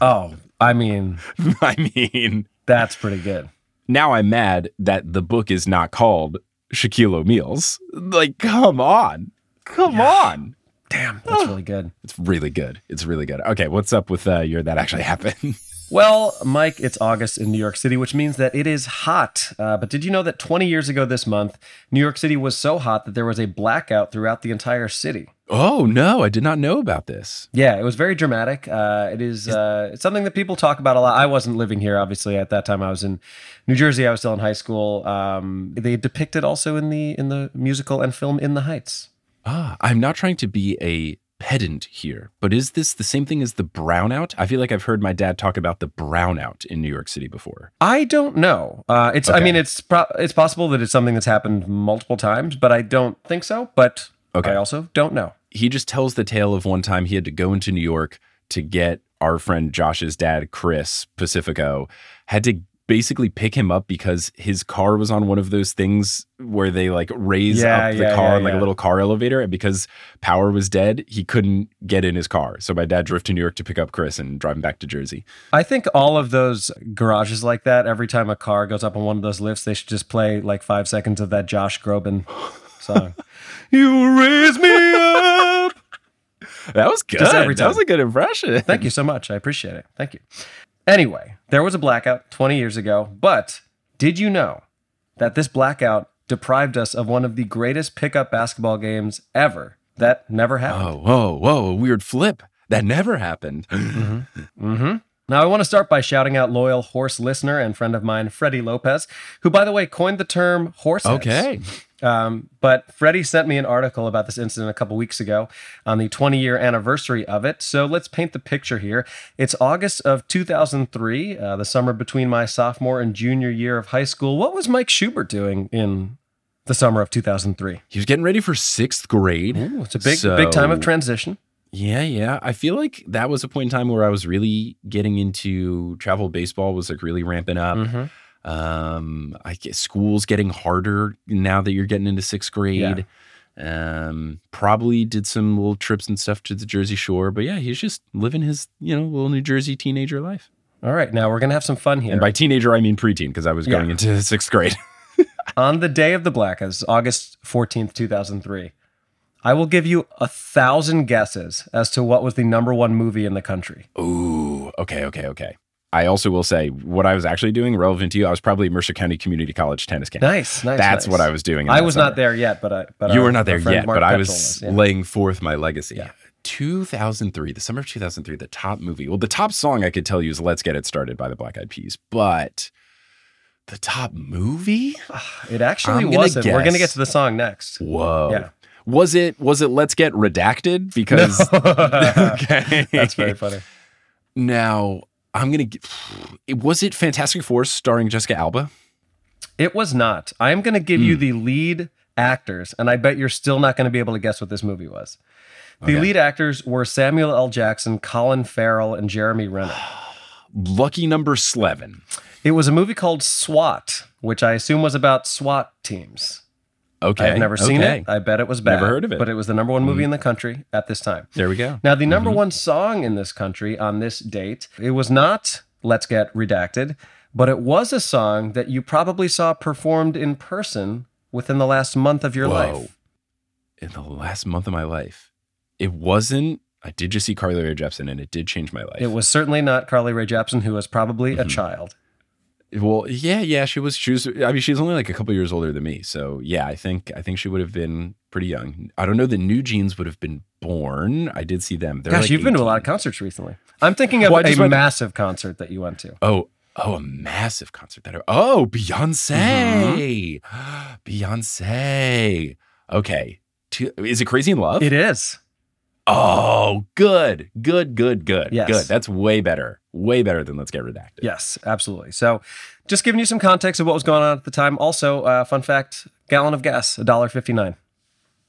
Oh, I mean I mean, that's pretty good. now I'm mad that the book is not called Shaquille O'Meal's. Like, come on. Come on. Damn, that's really good. It's really good. It's really good. Okay, what's up with uh, your that actually happened? Well, Mike, it's August in New York City, which means that it is hot. Uh, but did you know that 20 years ago this month, New York City was so hot that there was a blackout throughout the entire city? oh no, I did not know about this. Yeah, it was very dramatic. Uh, it is uh, it's something that people talk about a lot. I wasn't living here, obviously, at that time. I was in New Jersey. I was still in high school. Um, they depict it also in the in the musical and film In the Heights. Ah, I'm not trying to be a pedant here, but is this the same thing as the brownout? I feel like I've heard my dad talk about the brownout in New York City before. I don't know. Uh, it's I mean it's pro- it's possible that it's something that's happened multiple times, but I don't think so. But Okay. I also don't know. He just tells the tale of one time he had to go into New York to get our friend Josh's dad, Chris Pacifico, had to basically pick him up because his car was on one of those things where they like raise Yeah, up the yeah, car yeah, like a little car elevator. And because power was dead, he couldn't get in his car. So my dad drove to New York to pick up Chris and drive him back to Jersey. I think all of those garages like that, every time a car goes up on one of those lifts, they should just play like five seconds of that Josh Groban song. You raise me up. That was good. That was a good impression. Thank you so much. I appreciate it. Thank you. Anyway, there was a blackout 20 years ago, but did you know that this blackout deprived us of one of the greatest pickup basketball games ever? That never happened. Oh, whoa, whoa, a weird flip. That never happened. Mm-hmm. Now, I want to start by shouting out loyal horse listener and friend of mine, Freddie Lopez, who, by the way, coined the term horse. Okay. Um, but Freddie sent me an article about this incident a couple weeks ago on the 20 year anniversary of it. So let's paint the picture here. It's August of 2003, uh, the summer between my sophomore and junior year of high school. What was Mike Schubert doing in the summer of 2003? He was getting ready for sixth grade. Ooh, it's a big, big time of transition. Yeah, yeah. I feel like that was a point in time where I was really getting into travel baseball was like really ramping up. Mhm. Um, I guess school's getting harder now that you're getting into sixth grade. Um, probably did some little trips and stuff to the Jersey Shore, but yeah, he's just living his you know little New Jersey teenager life. All right, now we're going to have some fun here. And by teenager, I mean preteen because I was going Yeah. into sixth grade. On the day of the blackout, August 14th, 2003, I will give you a thousand guesses as to what was the number one movie in the country. Ooh, okay, okay, okay. I also will say what I was actually doing relevant to you. I was probably Mercer County Community College tennis camp. Nice, nice. That's nice. what I was doing. I was summer. not there yet, but I. But you our- were not there yet, Mark but I Petrol was yeah. laying forth my legacy. Yeah. 2003, the summer of 2003, the top movie. Well, the top song I could tell you is "Let's Get It Started" by the Black Eyed Peas, but the top movie? Ah, it actually I'm gonna wasn't. We're going to get to the song next. Whoa. Yeah. Was it? Was it? Let's get redacted because. okay. That's very funny. Now I'm gonna. Get, was it Fantastic Four starring Jessica Alba? It was not. I am going to give Hmm. you the lead actors, and I bet you're still not going to be able to guess what this movie was. The Okay. lead actors were Samuel L. Jackson, Colin Farrell, and Jeremy Renner. Lucky Number Slevin. It was a movie called SWAT, which I assume was about SWAT teams. Okay. I've never seen okay. it. I bet it was bad. Never heard of it. But it was the number one movie in the country at this time. There we go. Now, the number Mm-hmm. one song in this country on this date, it was not Let's Get Redacted, but it was a song that you probably saw performed in person within the last month of your Whoa. life. In the last month of my life, it wasn't. I did just see Carly Rae Jepsen, and it did change my life. It was certainly not Carly Rae Jepsen, who was probably Mm-hmm. a child. Well, yeah, yeah, she was. She was. I mean, she's only like a couple years older than me, so yeah, I think I think she would have been pretty young. I don't know. The New Jeans would have been born. I did see them. They're Gosh, like you've been to a lot of concerts recently. I'm thinking of Well, a massive concert that you went to. Oh, oh, a massive concert that. Oh, Beyonce, Mm-hmm. Beyonce. Okay, is it Crazy in Love? It is. Oh, good, good, good, good, Yes. good. That's way better, way better than Let's Get Redacted. Yes, absolutely. So, just giving you some context of what was going on at the time. Also, uh, fun fact: gallon of gas, $1.59.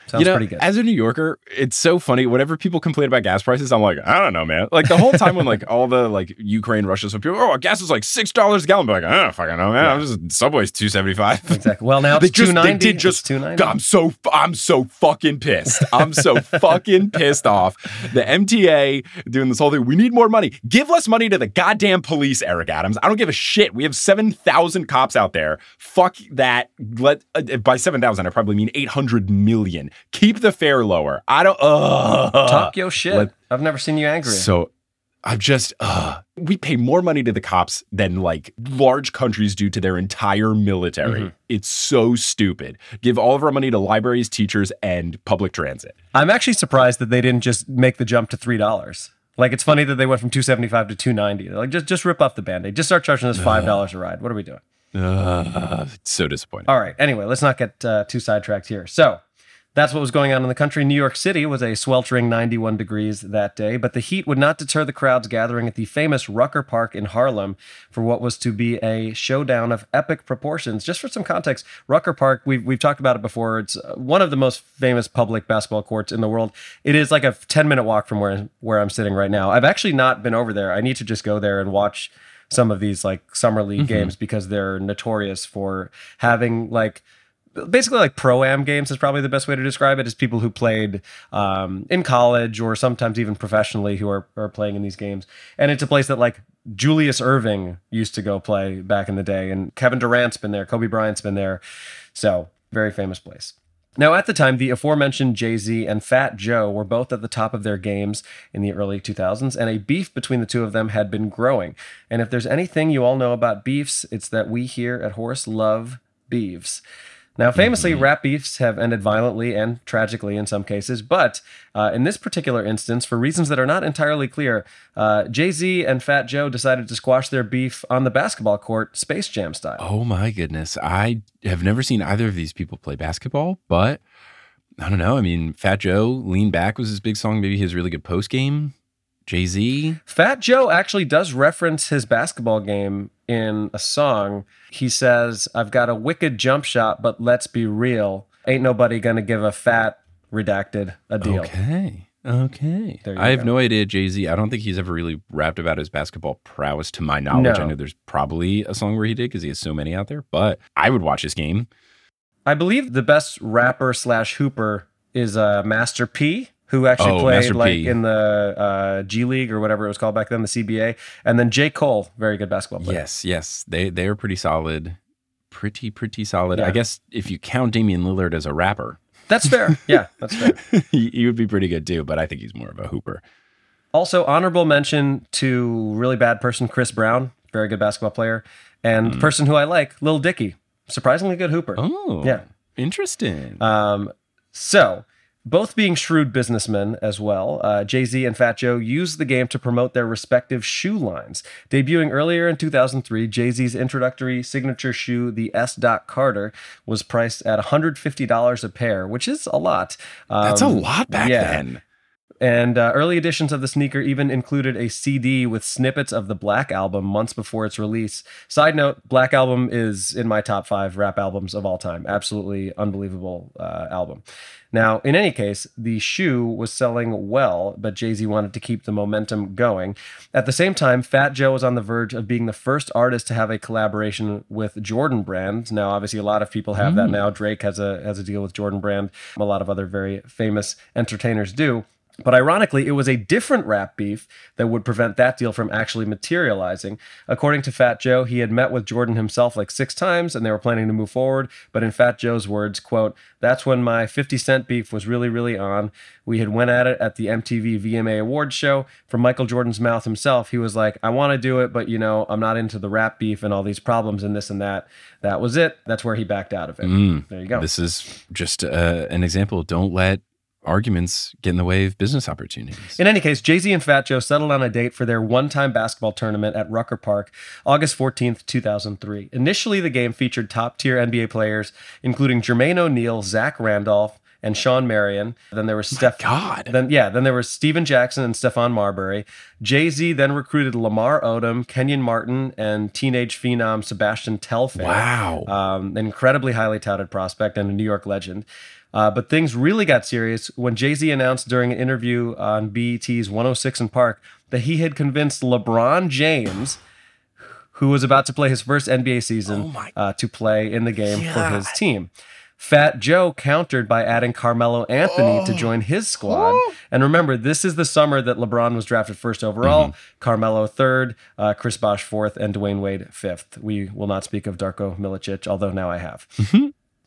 Sounds you know, pretty good. as a New Yorker, it's so funny. Whenever people complain about gas prices, I'm like, I don't know, man. Like the whole time when like all the like Ukraine, Russia, so people, oh, gas is like six dollars a gallon. But like, I don't fucking know, man. I'm just Subway's two seventy five. exactly. Well, now They it's just, they 290. did just. 290. I'm so, I'm so fucking pissed. I'm so fucking pissed off. The MTA doing this whole thing. We need more money. Give less money to the goddamn police, Eric Adams. I don't give a shit. We have seven thousand cops out there. Fuck that. Let uh, by seven thousand, I probably mean eight hundred million. Keep the fare lower. I don't. Uh, Talk your shit. I've never seen you angry. so I'm just, uh, we pay more money to the cops than like large countries do to their entire military. Mm-hmm. It's so stupid. Give all of our money to libraries, teachers, and public transit. I'm actually surprised that they didn't just make the jump to three dollars. Like it's funny that they went from 275 to 290. They're like, just just rip off the band-aid. Just start charging us five dollars a ride. What are we doing? Uh, so disappointing. All right. Anyway, let's not get uh, too sidetracked here. So that's what was going on in the country. New York City was a sweltering 91 degrees that day, but the heat would not deter the crowds gathering at the famous Rucker Park in Harlem for what was to be a showdown of epic proportions. Just for some context, Rucker Park, we've, we've talked about it before. It's uh, one of the most famous public basketball courts in the world. It is like a 10 minute walk from where, where I'm sitting right now. I've actually not been over there. I need to just go there and watch some of these like summer league games because they're notorious for having like basically like pro am games is probably the best way to describe it is people who played um, in college or sometimes even professionally who are, are playing in these games and it's a place that like julius erving used to go play back in the day and kevin durant's been there kobe bryant's been there so very famous place now, at the time, the aforementioned Jay Z and Fat Joe were both at the top of their games in the early 2000s, and a beef between the two of them had been growing. And if there's anything you all know about beefs, it's that we here at Horse love beefs. Now, famously, rap beefs have ended violently and tragically in some cases, but uh, in this particular instance, for reasons that are not entirely clear, uh, Jay Z and Fat Joe decided to squash their beef on the basketball court, Space Jam style. Oh my goodness. I have never seen either of these people play basketball, but I don't know. I mean, Fat Joe, Lean Back was his big song. Maybe his really good post game. Jay Z. Fat Joe actually does reference his basketball game in a song. He says, I've got a wicked jump shot, but let's be real. Ain't nobody gonna give a fat redacted a deal. Okay. Okay. I have go. no idea, Jay Z. I don't think he's ever really rapped about his basketball prowess to my knowledge. No. I know there's probably a song where he did because he has so many out there, but I would watch his game. I believe the best rapper slash hooper is uh, Master P, who actually Oh, played Master like P. in the uh, G League or whatever it was called back then, the CBA. And then J. Cole, very good basketball player. Yes, yes. They they are pretty solid. Pretty, pretty solid. Yeah. I guess if you count Damian Lillard as a rapper, That's fair. Yeah, that's fair. he, would be pretty good too, but I think he's more of a hooper. Also, honorable mention to really bad person Chris Brown, very good basketball player, and person who I like, Lil Dicky, surprisingly good hooper. Oh. Yeah. Interesting. Um, so, both being shrewd businessmen as well, uh, Jay Z and Fat Joe used the game to promote their respective shoe lines. Debuting earlier in 2003, Jay Z's introductory signature shoe, the S. Dot Carter, was priced at $150 a pair, which is a lot. That's a Um, lot back yeah. then. And uh, early editions of the sneaker even included a CD with snippets of the Black Album months before its release. Side note: Black Album is in my top five rap albums of all time. Absolutely unbelievable uh, album. Now, in any case, the shoe was selling well, but Jay Z wanted to keep the momentum going. At the same time, Fat Joe was on the verge of being the first artist to have a collaboration with Jordan Brand. Now, obviously, a lot of people have that now. Drake has a has a deal with Jordan Brand. A lot of other very famous entertainers do. But ironically, it was a different rap beef that would prevent that deal from actually materializing. According to Fat Joe, he had met with Jordan himself like six times and they were planning to move forward. But in Fat Joe's words, quote, that's when my 50 Cent beef was really, really on. We had went at it at the MTV VMA Awards show. From Michael Jordan's mouth himself, he was like, I want to do it, but you know, I'm not into the rap beef and all these problems and this and that. That was it. That's where he backed out of it. There you go. This is just uh, an example. Don't let arguments get in the way of business opportunities. In any case, Jay Z and Fat Joe settled on a date for their one time basketball tournament at Rucker Park, August 14th, 2003. Initially, the game featured top tier NBA players, including Jermaine O'Neal, Zach Randolph, and Shawn Marion. Then there was Steph. God. Then yeah, then there was Stephen Jackson and Stephon Marbury. Jay Z then recruited Lamar Odom, Kenyon Martin, and teenage phenom Sebastian Telfair. Wow. um, an incredibly highly touted prospect and a New York legend. Uh, but things really got serious when Jay Z announced during an interview on BET's 106 in Park that he had convinced LeBron James, who was about to play his first NBA season, uh, to play in the game for his team. Fat Joe countered by adding Carmelo Anthony to join his squad. And remember, this is the summer that LeBron was drafted first overall, Carmelo third, uh, Chris Bosh fourth, and Dwyane Wade fifth. We will not speak of Darko Milicic, although now I have.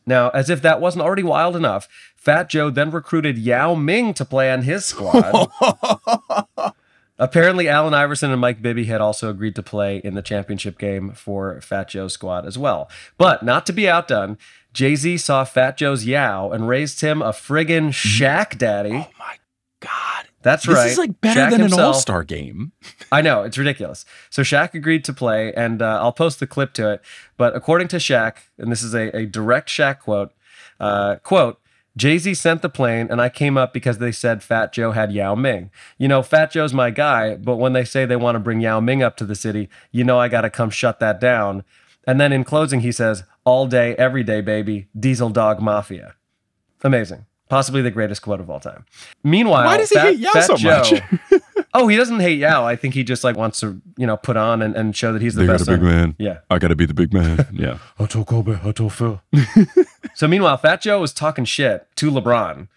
Now, as if that wasn't already wild enough, Fat Joe then recruited Yao Ming to play on his squad. Apparently, Allen Iverson and Mike Bibby had also agreed to play in the championship game for Fat Joe's squad as well. But not to be outdone, Jay Z saw Fat Joe's Yao and raised him a friggin' mm-hmm. Shaq daddy. Oh my God. That's This right. This is like better Shaq than an all star game. I know it's ridiculous. So Shaq agreed to play, and uh, I'll post the clip to it. But according to Shaq, and this is a, a direct Shaq quote, uh, quote. Jay Z sent the plane, and I came up because they said Fat Joe had Yao Ming. You know, Fat Joe's my guy, but when they say they want to bring Yao Ming up to the city, you know I got to come shut that down. And then in closing, he says, All day, every day, baby, Diesel Dog Mafia. Amazing. Possibly the greatest quote of all time. Meanwhile, Why does he Fat, hate Yao Fat so Joe, much? oh, he doesn't hate Yao. I think he just like wants to, you know, put on and, and show that he's the best. man. Yeah. I got to be the big man. Yeah. I told Kobe. I told Phil. So meanwhile, Fat Joe was talking shit to LeBron,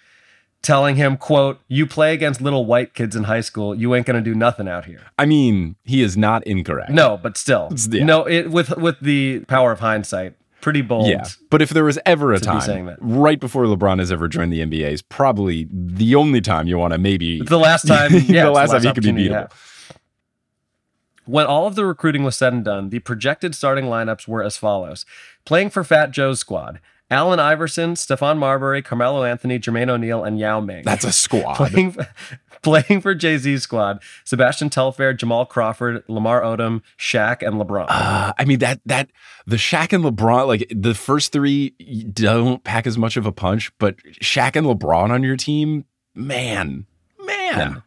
telling him, quote, you play against little white kids in high school, you ain't gonna do nothing out here. I mean, he is not incorrect. No, but still. Yeah. No, it with with the power of hindsight, pretty bold. Yeah. But if there was ever a be time, that. right before LeBron has ever joined the NBA, is probably the only time you want to maybe. It's the last time, yeah, it's the last time he could be beatable. When all of the recruiting was said and done, the projected starting lineups were as follows. Playing for Fat Joe's squad, Allen Iverson, Stephon Marbury, Carmelo Anthony, Jermaine O'Neal, and Yao Ming. That's a squad. playing, playing for Jay Z's squad, Sebastian Telfair, Jamal Crawford, Lamar Odom, Shaq, and LeBron. Uh, I mean that that the Shaq and LeBron like the first three don't pack as much of a punch, but Shaq and LeBron on your team, man, man.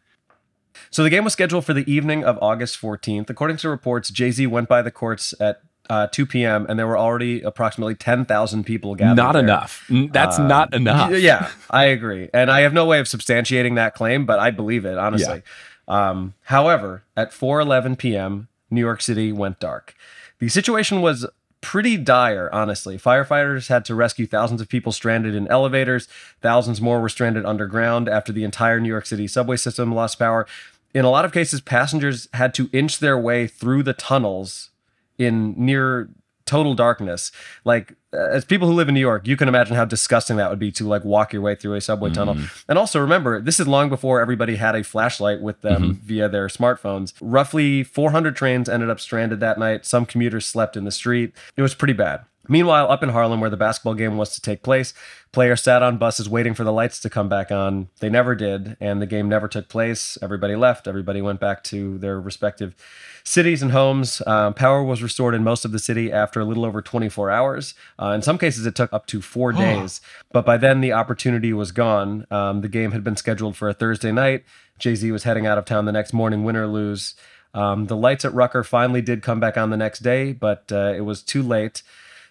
So the game was scheduled for the evening of August 14th. According to reports, Jay Z went by the courts at uh, 2 p.m. and there were already approximately 10,000 people gathered. Not there. enough. That's Uh, not enough. Yeah, I agree. And I have no way of substantiating that claim, but I believe it, honestly. Um, however, at 4:11 p.m., New York City went dark. The situation was pretty dire, honestly. Firefighters had to rescue thousands of people stranded in elevators. Thousands more were stranded underground after the entire New York City subway system lost power. In a lot of cases, passengers had to inch their way through the tunnels in near total darkness. Like uh, as people who live in New York, you can imagine how disgusting that would be to like walk your way through a subway tunnel. And also remember, this is long before everybody had a flashlight with them via their smartphones. Roughly 400 trains ended up stranded that night. Some commuters slept in the street. It was pretty bad. Meanwhile, up in Harlem, where the basketball game was to take place, players sat on buses waiting for the lights to come back on. They never did, and the game never took place. Everybody left. Everybody went back to their respective cities and homes. Um, power was restored in most of the city after a little over 24 hours. Uh, in some cases, it took up to four days. But by then, the opportunity was gone. Um, the game had been scheduled for a Thursday night. Jay Z was heading out of town the next morning, win or lose. Um, the lights at Rucker finally did come back on the next day, but uh, it was too late.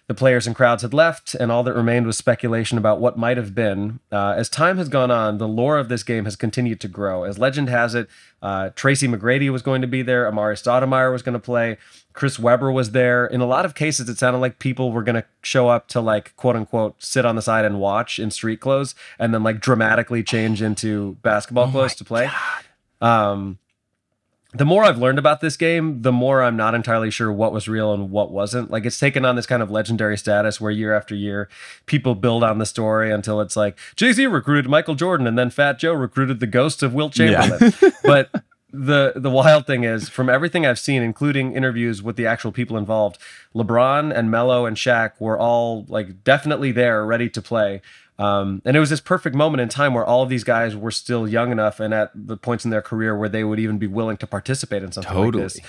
The players and crowds had left, and all that remained was speculation about what might have been. Uh, as time has gone on, the lore of this game has continued to grow. As legend has it, uh, Tracy McGrady was going to be there, Amar'e Stoudemire was going to play, Chris Webber was there. In a lot of cases, it sounded like people were going to show up to, like, quote unquote, sit on the side and watch in street clothes, and then, like, dramatically change into basketball clothes to play. Um, the more I've learned about this game, the more I'm not entirely sure what was real and what wasn't. Like it's taken on this kind of legendary status where year after year, people build on the story until it's like Jay Z recruited Michael Jordan and then Fat Joe recruited the ghost of Wilt Chamberlain. but the the wild thing is, from everything I've seen, including interviews with the actual people involved, LeBron and Melo and Shaq were all like definitely there, ready to play. Um, and it was this perfect moment in time where all of these guys were still young enough and at the points in their career where they would even be willing to participate in something like this.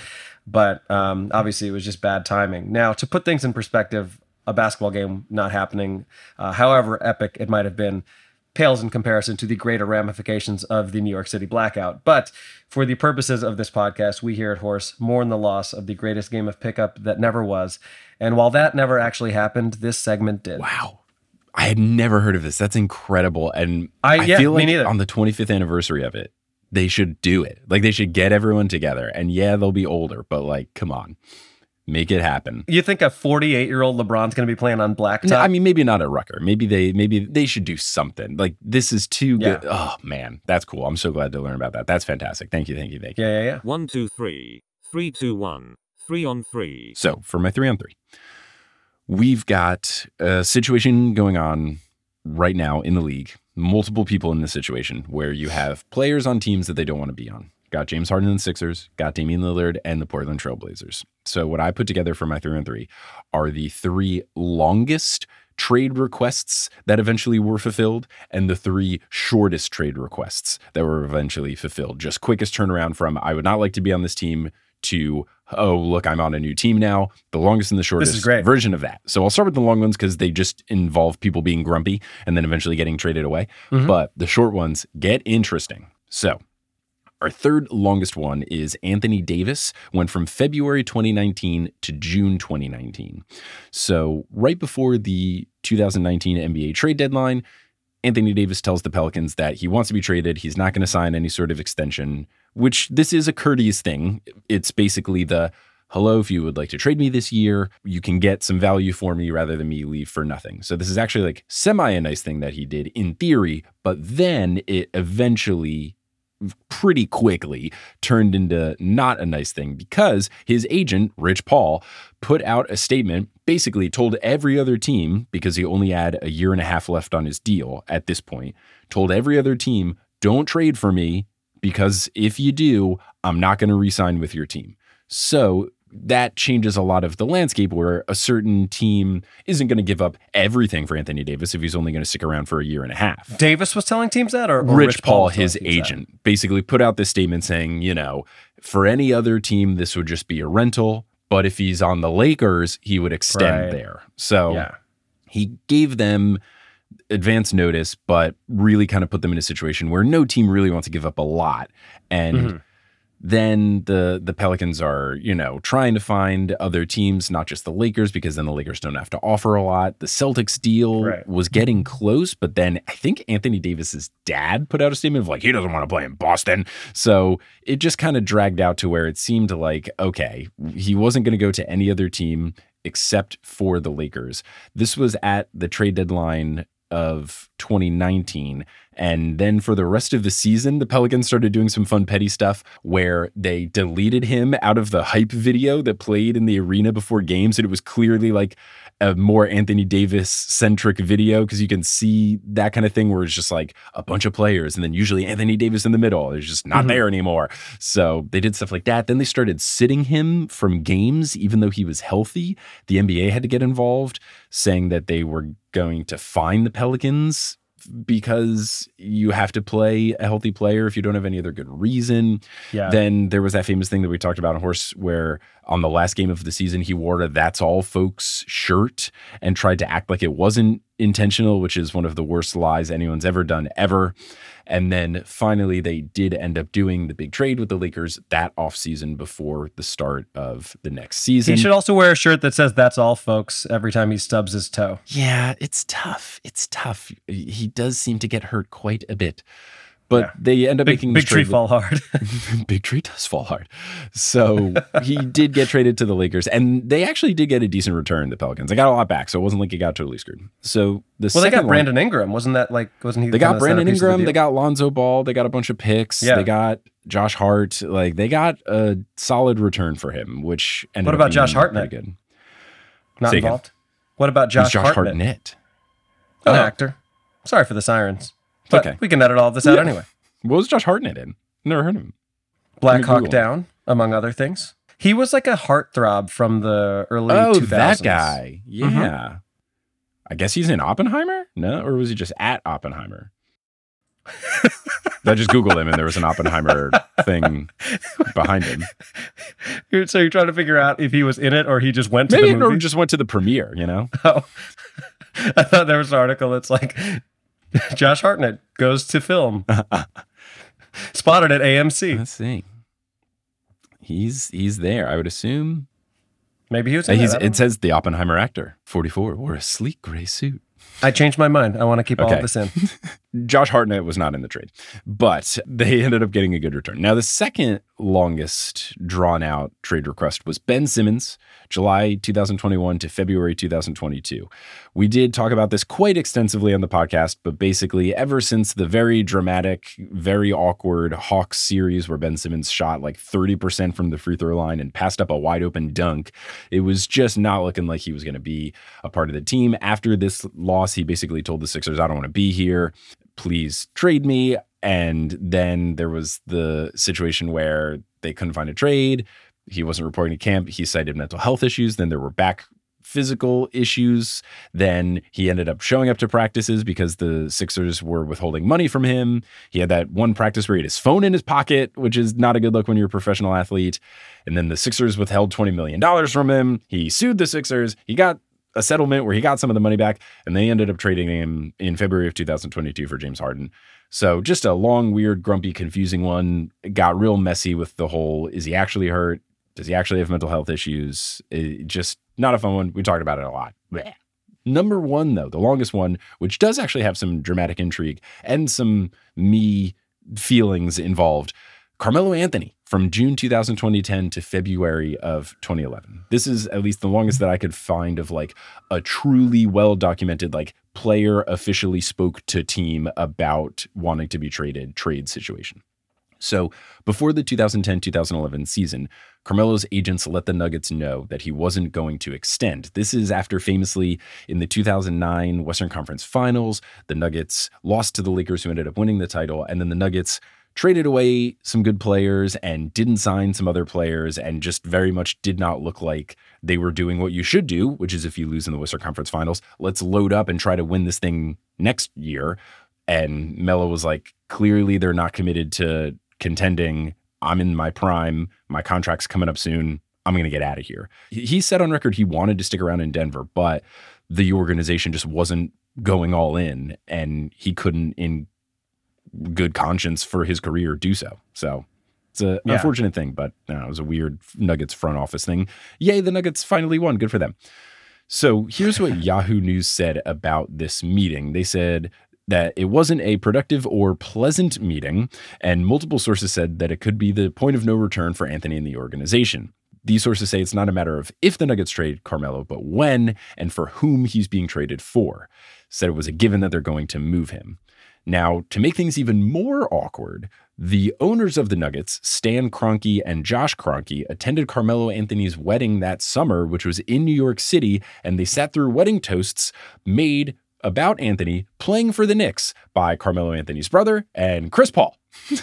But um, obviously, it was just bad timing. Now, to put things in perspective, a basketball game not happening, uh, however epic it might have been, pales in comparison to the greater ramifications of the New York City blackout. But for the purposes of this podcast, we here at Horse mourn the loss of the greatest game of pickup that never was. And while that never actually happened, this segment did. Wow. I had never heard of this. That's incredible. And I- I, yeah, feel like on the 25th anniversary of it, they should do it. Like they should get everyone together. And yeah, they'll be older, but like, come on, make it happen. You think a 48 year old LeBron's going to be playing on blacktop? No, I mean, maybe not at Rucker. Maybe they, maybe they should do something. Like this is too Yeah. good. Oh man, that's cool. I'm so glad to learn about that. That's fantastic. Thank you, thank you, thank you. yeah, yeah, yeah. One, two, three. Three, two, one. Three on three. So for my three on three, we've got a situation going on right now in the league. Multiple people in this situation where you have players on teams that they don't want to be on. Got James Harden and the Sixers, got Damian Lillard and the Portland Trailblazers. So what I put together for my three and three are the three longest trade requests that eventually were fulfilled and the three shortest trade requests that were eventually fulfilled. Just quickest turnaround from I would not like to be on this team to oh look I'm on a new team now. The longest and the shortest version of that. So I'll start with the long ones because they just involve people being grumpy and then eventually getting traded away. But the short ones get interesting. So our third longest one is Anthony Davis, went from February 2019 to June 2019. So, right before the 2019 NBA trade deadline, Anthony Davis tells the Pelicans that he wants to be traded. He's not going to sign any sort of extension, which this is a courteous thing. It's basically the hello, if you would like to trade me this year, you can get some value for me rather than me leave for nothing. So this is actually like semi a nice thing that he did in theory, but then it eventually pretty quickly turned into not a nice thing because his agent, Rich Paul, put out a statement, basically told every other team, because he only had a year and a half left on his deal at this point, told every other team, don't trade for me because if you do, I'm not going to re sign with your team. So that changes a lot of the landscape where a certain team isn't going to give up everything for Anthony Davis if he's only going to stick around for a year and a half. Davis was telling teams that, or, or Rich, Paul, was telling his teams that? agent, basically put out this statement saying, you know, for any other team, this would just be a rental. But if he's on the Lakers, he would extend Right. there. So Yeah. he gave them advance notice, but really kind of put them in a situation where no team really wants to give up a lot. And Mm-hmm. then the the Pelicans are, you know, trying to find other teams, not just the Lakers, because then the Lakers don't have to offer a lot. The Celtics deal Right. was getting close, but then I think Anthony Davis's dad put out a statement of like he doesn't want to play in Boston. So it just kind of dragged out to where it seemed like, okay, he wasn't going to go to any other team except for the Lakers. This was at the trade deadline of 2019. And then for the rest of the season, the Pelicans started doing some fun petty stuff where they deleted him out of the hype video that played in the arena before games. And it was clearly like a more Anthony Davis centric video because you can see that kind of thing where it's just like a bunch of players and then usually Anthony Davis in the middle. It's just not mm-hmm. there anymore. So they did stuff like that. Then they started sitting him from games, even though he was healthy. The NBA had to get involved, saying that they were going to fine the Pelicans because you have to play a healthy player if you don't have any other good reason. Yeah. Then there was that famous thing that we talked about on Horse where on the last game of the season he wore a That's All Folks shirt and tried to act like it wasn't intentional, which is one of the worst lies anyone's ever done ever. And then finally they did end up doing the big trade with the Lakers that offseason before the start of the next season. He should also wear a shirt that says "That's all, folks." Every time he stubs his toe. Yeah, it's tough. It's tough. He does seem to get hurt quite a bit. But Yeah. they end up Big, making big tree fall hard. big tree does fall hard. So he did get traded to the Lakers, and they actually did get a decent return. The Pelicans, they got a lot back, so it wasn't like he got totally screwed. So the well, they got one- Brandon Ingram. Wasn't that like? Wasn't he? they got Brandon of the Ingram, they got Lonzo Ball, they got a bunch of picks, Yeah. they got Josh Hart. Like they got a solid return for him, which What about Josh Hartnett? Good. not Say again. involved. What about Josh, Josh Hartnett? Hartnett. An Oh. actor. Sorry for the sirens. But okay. we can edit all this out Yeah. anyway. What was Josh Hartnett in? Never heard of him. Black Hawk Google. Down, among other things. He was like a heartthrob from the early Oh, 2000s. that guy. Yeah. Mm-hmm. I guess he's in Oppenheimer? No, or was he just at Oppenheimer? I just Googled him and there was an Oppenheimer thing behind him. So you're trying to figure out if he was in it or he just went to Maybe the or just went to the premiere, you know? Oh. I thought there was an article that's like Josh Hartnett goes to film. Spotted at AMC. Let's see. He's he's there. I would assume. Maybe he was. In he's, that, I it says the Oppenheimer actor, 44, wore a sleek gray suit. I changed my mind. I want to keep all Okay. of this in. Josh Hartnett was not in the trade, but they ended up getting a good return. Now, the second longest drawn out trade request was Ben Simmons, July 2021 to February 2022. We did talk about this quite extensively on the podcast, but basically, ever since the very dramatic, very awkward Hawks series where Ben Simmons shot like 30% from the free throw line and passed up a wide open dunk, it was just not looking like he was going to be a part of the team. After this loss, he basically told the Sixers, I don't want to be here please trade me. And then there was the situation where they couldn't find a trade. He wasn't reporting to camp. He cited mental health issues. Then there were back physical issues. Then he ended up showing up to practices because the Sixers were withholding money from him. He had that one practice where he had his phone in his pocket, which is not a good look when you're a professional athlete. And then the Sixers withheld $20 million from him. He sued the Sixers. He got a settlement where he got some of the money back, and they ended up trading him in February of 2022 for James Harden. So just a long, weird, grumpy, confusing one. It got real messy with the whole: is he actually hurt? Does he actually have mental health issues? It- just not a fun one. We talked about it a lot. Blech. Number one, though, the longest one, which does actually have some dramatic intrigue and some me feelings involved. Carmelo Anthony from June 2010 to February of 2011. This is at least the longest that I could find of like a truly well documented, like player officially spoke to team about wanting to be traded trade situation. So before the 2010 2011 season, Carmelo's agents let the Nuggets know that he wasn't going to extend. This is after famously in the 2009 Western Conference Finals, the Nuggets lost to the Lakers, who ended up winning the title, and then the Nuggets traded away some good players and didn't sign some other players and just very much did not look like they were doing what you should do, which is if you lose in the Western Conference Finals, let's load up and try to win this thing next year. And Melo was like, clearly they're not committed to contending. I'm in my prime. My contract's coming up soon. I'm going to get out of here. He he said on record he wanted to stick around in Denver, but the organization just wasn't going all in and he couldn't, in good conscience for his career, do so. So it's an Yeah. unfortunate thing, but uh, it was a weird Nuggets front office thing. Yay, the Nuggets finally won. Good for them. So here's what Yahoo News said about this meeting. They said that it wasn't a productive or pleasant meeting, and multiple sources said that it could be the point of no return for Anthony and the organization. These sources say it's not a matter of if the Nuggets trade Carmelo, but when and for whom he's being traded for. Said it was a given that they're going to move him. Now, to make things even more awkward, the owners of the Nuggets, Stan Kroenke and Josh Kroenke, attended Carmelo Anthony's wedding that summer, which was in New York City, and they sat through wedding toasts made about Anthony playing for the Knicks by Carmelo Anthony's brother and Chris Paul.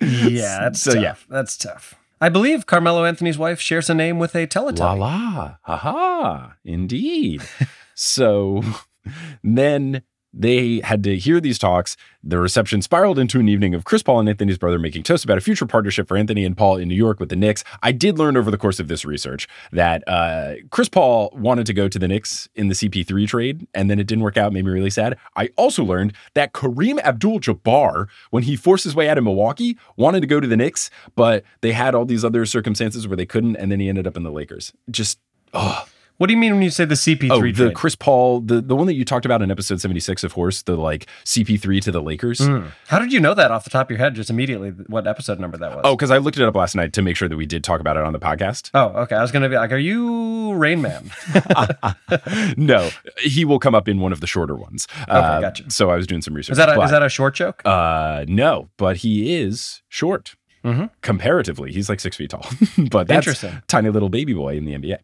Yeah, that's So, tough. yeah. that's tough. I believe Carmelo Anthony's wife shares a name with a La Teletubby. la, ha ha, indeed. so then they had to hear these talks. The reception spiraled into an evening of Chris Paul and Anthony's brother making toasts about a future partnership for Anthony and Paul in New York with the Knicks. I did learn over the course of this research that uh, Chris Paul wanted to go to the Knicks in the CP3 trade, and then it didn't work out. Made me really sad. I also learned that Kareem Abdul-Jabbar, when he forced his way out of Milwaukee, wanted to go to the Knicks, but they had all these other circumstances where they couldn't, and then he ended up in the Lakers. Just oh, What do you mean when you say the CP3 oh, the? Chris Paul, the the one that you talked about in episode seventy six of Horse, the like CP3 to the Lakers. Hmm. How did you know that off the top of your head, just immediately, what episode number that was? Oh, because I looked it up last night to make sure that we did talk about it on the podcast. Oh, okay. I was going to be like, are you Rain Man? no, he will come up in one of the shorter ones. Okay, gotcha. So I was doing some research. Is that a, but, is that a short joke? Uh, no, but he is short. Mhm. Comparatively, he's like six feet tall, but that's Interesting. tiny little baby boy in the NBA.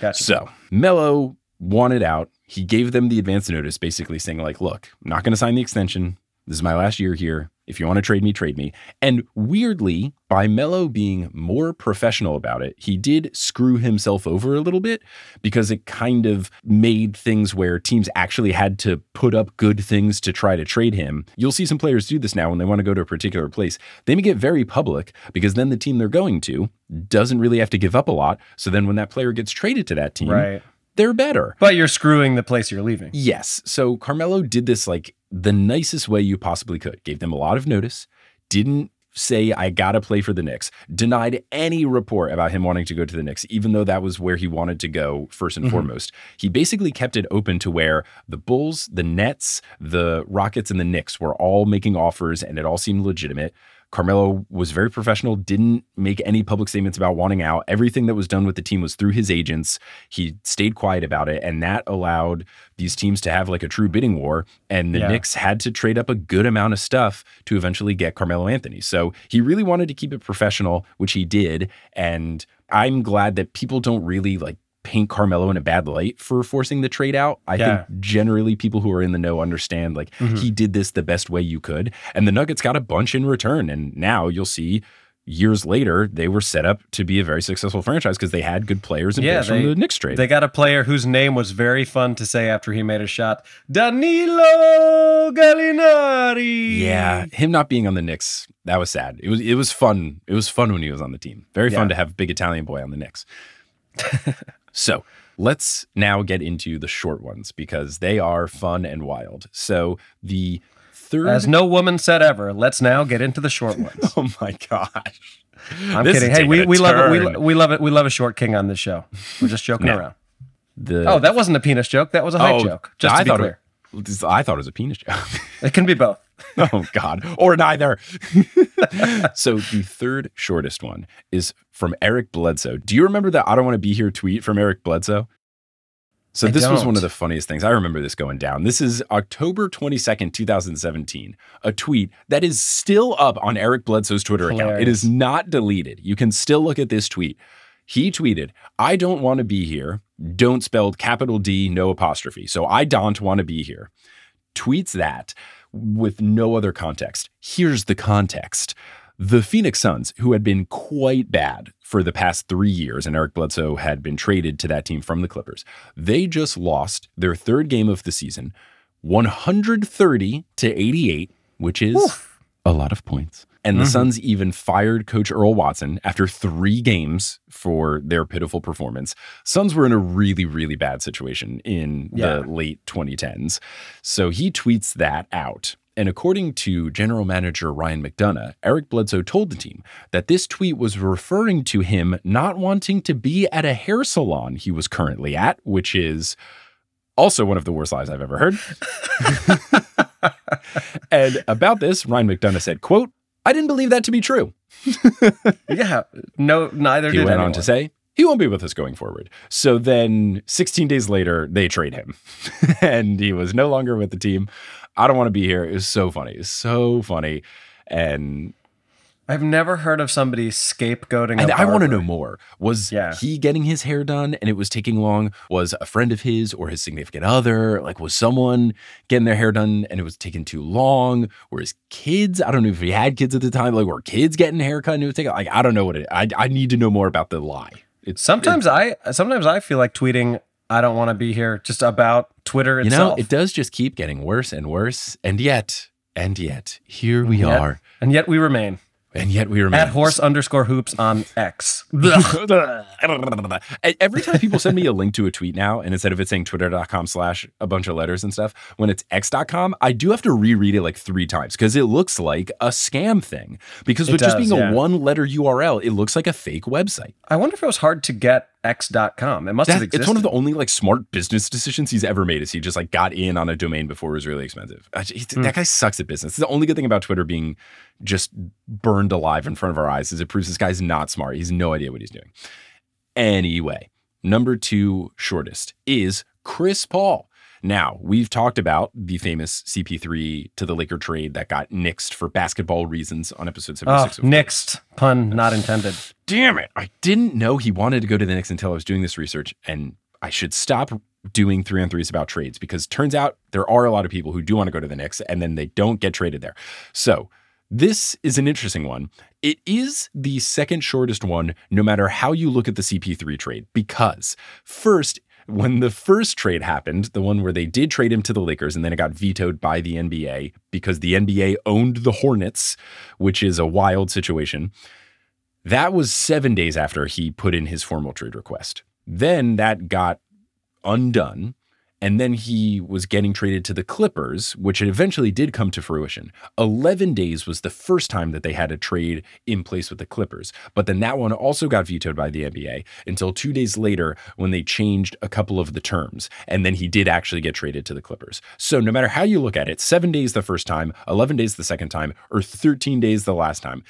Gotcha. So Melo wanted out. He gave them the advance notice, basically saying, like, look, I'm not going to sign the extension. This is my last year here. If you want to trade me, trade me. And weirdly, by Melo being more professional about it, he did screw himself over a little bit because it kind of made things where teams actually had to put up good things to try to trade him. You'll see some players do this now when they want to go to a particular place. They may get very public because then the team they're going to doesn't really have to give up a lot. So then when that player gets traded to that team, Right. They're better. But you're screwing the place you're leaving. Yes. So Carmelo did this like the nicest way you possibly could. Gave them a lot of notice, didn't say I gotta play for the Knicks, denied any report about him wanting to go to the Knicks, even though that was where he wanted to go first and Mhm. foremost. He basically kept it open to where the Bulls, the Nets, the Rockets, and the Knicks were all making offers and it all seemed legitimate. Carmelo was very professional, didn't make any public statements about wanting out. Everything that was done with the team was through his agents. He stayed quiet about it, and that allowed these teams to have like a true bidding war. And the Yeah. Knicks had to trade up a good amount of stuff to eventually get Carmelo Anthony. So he really wanted to keep it professional, which he did. And I'm glad that people don't really like paint Carmelo in a bad light for forcing the trade out. I Yeah. think generally people who are in the know understand like Mhm. he did this the best way you could. And the Nuggets got a bunch in return. And now you'll see years later, they were set up to be a very successful franchise because they had good players and Yeah, players from the Knicks trade. They got a player whose name was very fun to say after he made a shot. Danilo Gallinari. yeah, him not being on the Knicks, that was sad. It was it was fun. It was fun when he was on the team. Very fun to have big Italian boy on the Knicks. so let's now get into the short ones because they are fun and wild. So the third As no woman said ever, let's now get into the short ones. Oh my gosh. I'm This kidding. Hey, we, we love it. We, we love it. We love a short king on this show. We're just joking No. around. The Oh, that wasn't a penis joke. That was a height Oh, joke. Just to be clear. It, I thought it was a penis joke. It can be both. oh God, or neither. so the third shortest one is from Eric Bledsoe. Do you remember that I don't want to be here tweet from Eric Bledsoe? So I this was one of the funniest things. I remember this going down. This is October 22nd, 2017. A tweet that is still up on Eric Bledsoe's Twitter account. It is not deleted. You can still look at this tweet. He tweeted, I don't want to be here. Don't spelled capital D, no apostrophe. So I don't want to be here tweets that with no other context. Here's the context. The Phoenix Suns, who had been quite bad for the past three years, and Eric Bledsoe had been traded to that team from the Clippers, they just lost their third game of the season, 130 to 88, which is a lot of points. And the Mhm. Suns even fired coach Earl Watson after three games for their pitiful performance. Suns were in a really, really bad situation in Yeah. the late 2010s. So he tweets that out. And according to general manager Ryan McDonough, Eric Bledsoe told the team that this tweet was referring to him not wanting to be at a hair salon he was currently at, which is also one of the worst lies I've ever heard. and about this, Ryan McDonough said, quote, I didn't believe that to be true. Yeah. No, neither He did He went on anyone. to say, he won't be with us going forward. So then 16 days later, they trade him and he was no longer with the team. I don't want to be here. It was so funny. It's so funny. And, I've never heard of somebody scapegoating. and a I want to know more. Was Yeah. he getting his hair done and it was taking long? Was a friend of his or his significant other? Like, was someone getting their hair done and it was taking too long? Were his kids? I don't know if he had kids at the time. Like, were kids getting haircut and it was taking, like, I don't know what it, I, I need to know more about the lie. It's Sometimes I sometimes I feel like tweeting. I don't want to be here. Just about Twitter You itself. know, it does just keep getting worse and worse. And yet, and yet, here we Yet- are. and yet we remain And yet we remain. at horse underscore hoops on X. Every time people send me a link to a tweet now, and instead of it saying twitter.com slash a bunch of letters and stuff, when it's x.com, I do have to reread it like three times because it looks like a scam thing. Because It with just being yeah. a one letter URL, it looks like a fake website. I wonder if it was hard to get X.com. It must have existed. it's one of the only like smart business decisions he's ever made. Is he just like got in on a domain before it was really expensive? I- he- Hmm. That guy sucks at business. The only good thing about Twitter being just burned alive in front of our eyes is it proves this guy's not smart. He's no idea what he's doing. Anyway, number two shortest is Chris Paul. Now, we've talked about the famous CP3 to the Laker trade that got nixed for basketball reasons on episode Oh, 76. of nixed. Pun not intended. damn it. I didn't know he wanted to go to the Knicks until I was doing this research. And I should stop doing three on threes about trades because turns out there are a lot of people who do want to go to the Knicks and then they don't get traded there. So this is an interesting one. It is the second shortest one, no matter how you look at the CP3 trade, because first, when the first trade happened, the one where they did trade him to the Lakers and then it got vetoed by the NBA because the NBA owned the Hornets, which is a wild situation. That was seven days after he put in his formal trade request. Then that got undone. And then he was getting traded to the Clippers, which it eventually did come to fruition. 11 days was the first time that they had a trade in place with the Clippers. But then that one also got vetoed by the NBA until two days later when they changed a couple of the terms. And then he did actually get traded to the Clippers. So no matter how you look at it, seven days the first time, 11 days the second time, or 13 days the last time,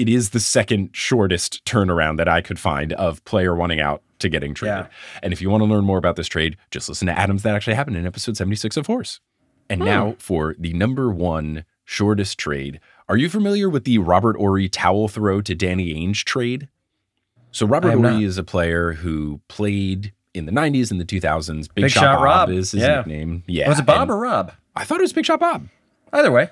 it is the second shortest turnaround that I could find of player wanting out to getting traded. Yeah. And if you want to learn more about this trade, just listen to Adams That Actually Happened in episode 76 of Horse. And hmm. now for the number one shortest trade. Are you familiar with the Robert Horry towel throw to Danny Ainge trade? So Robert Horry not. is a player who played in the 90s and the 2000s. Big, Big Shot, Shot Bob, Rob. is his Yeah. nickname. Yeah. Was it Bob and or Rob? I thought it was Big Shot Bob. Either way,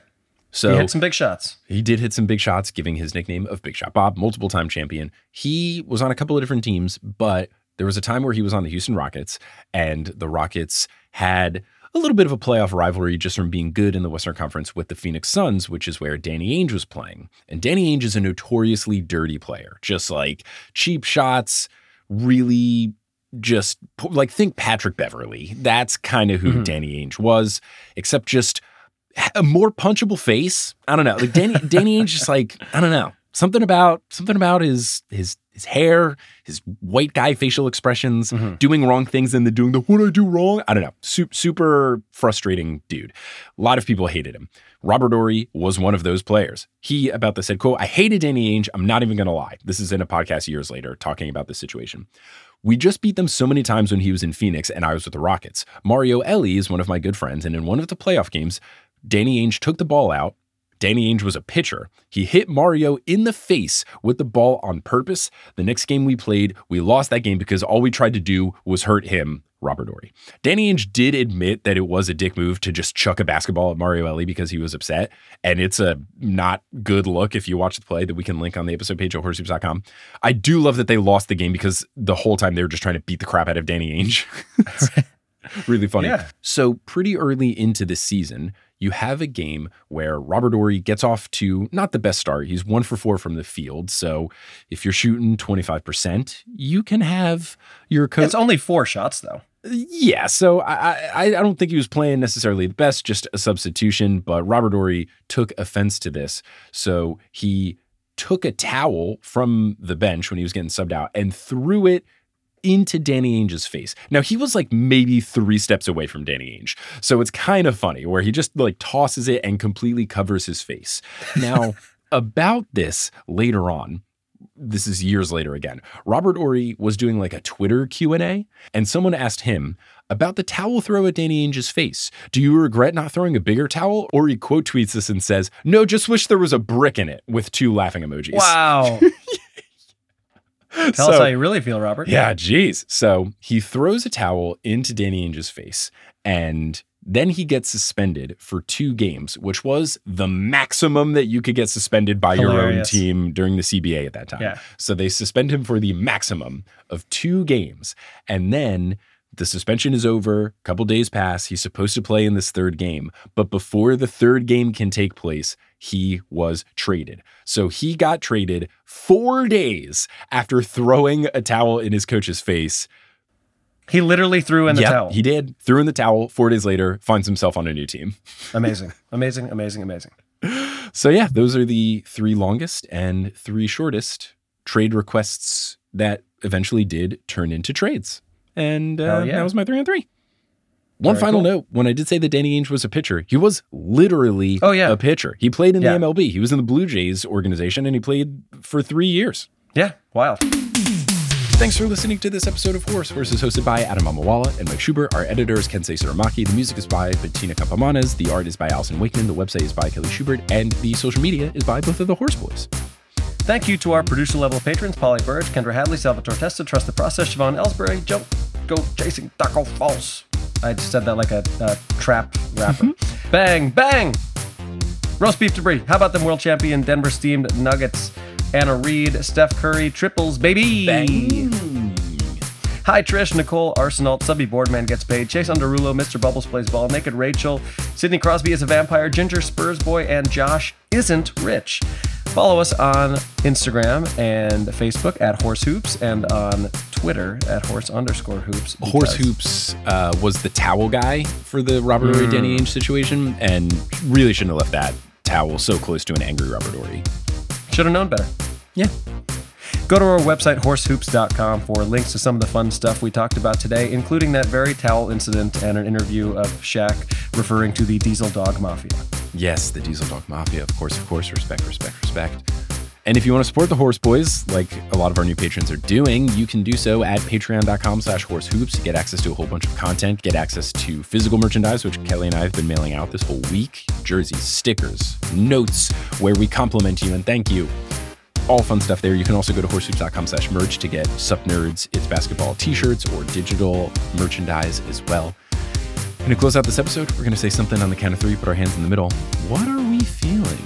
So he hit some big shots. he did hit some big shots, giving his nickname of Big Shot Bob, multiple time champion. He was on a couple of different teams, but there was a time where he was on the Houston Rockets, and the Rockets had a little bit of a playoff rivalry just from being good in the Western Conference with the Phoenix Suns, which is where Danny Ainge was playing. And Danny Ainge is a notoriously dirty player, just like cheap shots, really just like think Patrick Beverley. That's kind of who mm-hmm. Danny Ainge was, except just a more punchable face. I don't know. Like Danny Danny Ainge just like, I don't know. Something about something about his his his hair, his white guy facial expressions, mm-hmm. doing wrong things and then doing the what I do wrong. I don't know. Super, super frustrating dude. A lot of people hated him. Robert Horry was one of those players. He about this said, quote, I hated Danny Ainge. I'm not even gonna lie. This is in a podcast years later talking about this situation. We just beat them so many times when he was in Phoenix and I was with the Rockets. Mario Elie is one of my good friends, and in one of the playoff games, Danny Ainge took the ball out. Danny Ainge was a pitcher. He hit Mario in the face with the ball on purpose. The next game we played, we lost that game because all we tried to do was hurt him, Robert Horry. Danny Ainge did admit that it was a dick move to just chuck a basketball at Mario Elie because he was upset. And it's a not good look if you watch the play that we can link on the episode page at horsehoops.com. I do love that they lost the game because the whole time they were just trying to beat the crap out of Danny Ainge. Really funny. Yeah. So, pretty early into the season, you have a game where Robert Horry gets off to not the best start. He's one for four from the field. So, if you're shooting 25%, you can have your coach. It's only four shots though. Yeah, so I, I I don't think he was playing necessarily the best, just a substitution. But Robert Horry took offense to this, so he took a towel from the bench when he was getting subbed out and threw it into Danny Ainge's face. Now he was like maybe three steps away from Danny Ainge, so it's kind of funny where he just like tosses it and completely covers his face. Now about this later on this is years later again. Robert Horry was doing like a Twitter Q&A and someone asked him about the towel throw at Danny Ainge's face. Do you regret not throwing a bigger towel? Or he quote tweets this and says, "No, just wish there was a brick in it" with two laughing emojis. Wow. Tell us how you really feel, Robert. Yeah, geez. So he throws a towel into Danny Ainge's face, and then he gets suspended for two games, which was the maximum that you could get suspended by your own team during the CBA at that time. Yeah. So they suspend him for the maximum of two games. And then the suspension is over, a couple days pass. He's supposed to play in this third game. But before the third game can take place, he was traded. So he got traded four days after throwing a towel in his coach's face. He literally threw in the Yep, towel. He did. Threw in the towel. Four days later, finds himself on a new team. Amazing. Amazing. Amazing. Amazing. So yeah, those are the three longest and three shortest trade requests that eventually did turn into trades. And uh, yeah. that was my three on three. One Very final cool. note: when I did say that Danny Ainge was a pitcher, he was literally Oh, yeah. a pitcher. He played in Yeah. the MLB. He was in the Blue Jays organization, and he played for three years. Yeah. Wild. Thanks for listening to this episode of Horse. Horse is hosted by Adam Mamawala and Mike Schubert. Our editor is Kensei Tsurumaki. The music is by Bettina Campomanes. The art is by Allyson Wakeman. The website is by Kelly Schubert. And the social media is by both of the Horse Boys. Thank you to our producer level patrons Polly Burge, Kendra Hadley, Salvatore Testa, Trust the Process, Siobhan Ellsbury, Joe Go Chasing Taco Falls. I just said that like a, a trap rapper. Mm-hmm. bang, bang! Roast beef debris. How about them world champion Denver steamed nuggets? Anna Reed, Steph Curry, triples, baby! Hi, Trish, Nicole, Arsenal, Subby Boardman gets paid, Chase Underulo, Mr. Bubbles plays ball, Naked Rachel, Sidney Crosby is a vampire, Ginger Spurs boy, and Josh isn't rich. Follow us on Instagram and Facebook at Horse Hoops and on Twitter at Horse underscore Hoops. Horse Hoops uh, was the towel guy for the Robert Horry Danny Ainge situation, and really shouldn't have left that towel so close to an angry Robert Horry. Should have known better. Yeah. Go to our website, horsehoops.com, for links to some of the fun stuff we talked about today, including that very towel incident and an interview of Shaq referring to the Diesel Dog Mafia. Yes, the Diesel Dog Mafia, of course, of course. Respect, respect, respect. And if you want to support the Horse Boys, like a lot of our new patrons are doing, you can do so at patreon.com slash horsehoops. Get access to a whole bunch of content, get access to physical merchandise, which Kelly and I have been mailing out this whole week. Jerseys, stickers, notes, where we compliment you and thank you. All fun stuff there. You can also go to horsehoops.com slash merch to get Sup Nerds, It's Basketball t-shirts or digital merchandise as well. And to close out this episode, we're going to say something on the count of three, put our hands in the middle. What are we feeling?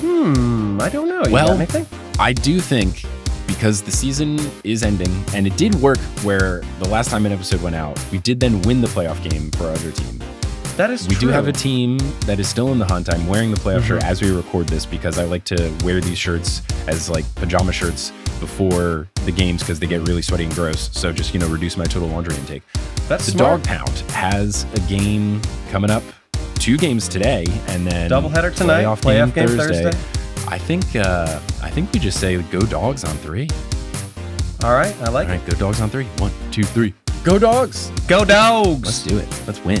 Hmm, I don't know. You Well, anything? I do think because the season is ending, and it did work where the last time an episode went out, we did then win the playoff game for our other team. That is We true. do have a team that is still in the hunt. I'm wearing the playoff shirt Mhm. as we record this because I like to wear these shirts as like pajama shirts before the games because they get really sweaty and gross. So just, you know, reduce my total laundry intake. That's the smart. Dog Pound has a game coming up, two games today, and then Doubleheader tonight, playoff, playoff game, game Thursday. Thursday. I think uh, I think we just say go dogs on three. All right, I like it. All right, go dogs on three. One, two, three. Go dogs. Go dogs! Let's do it. Let's win.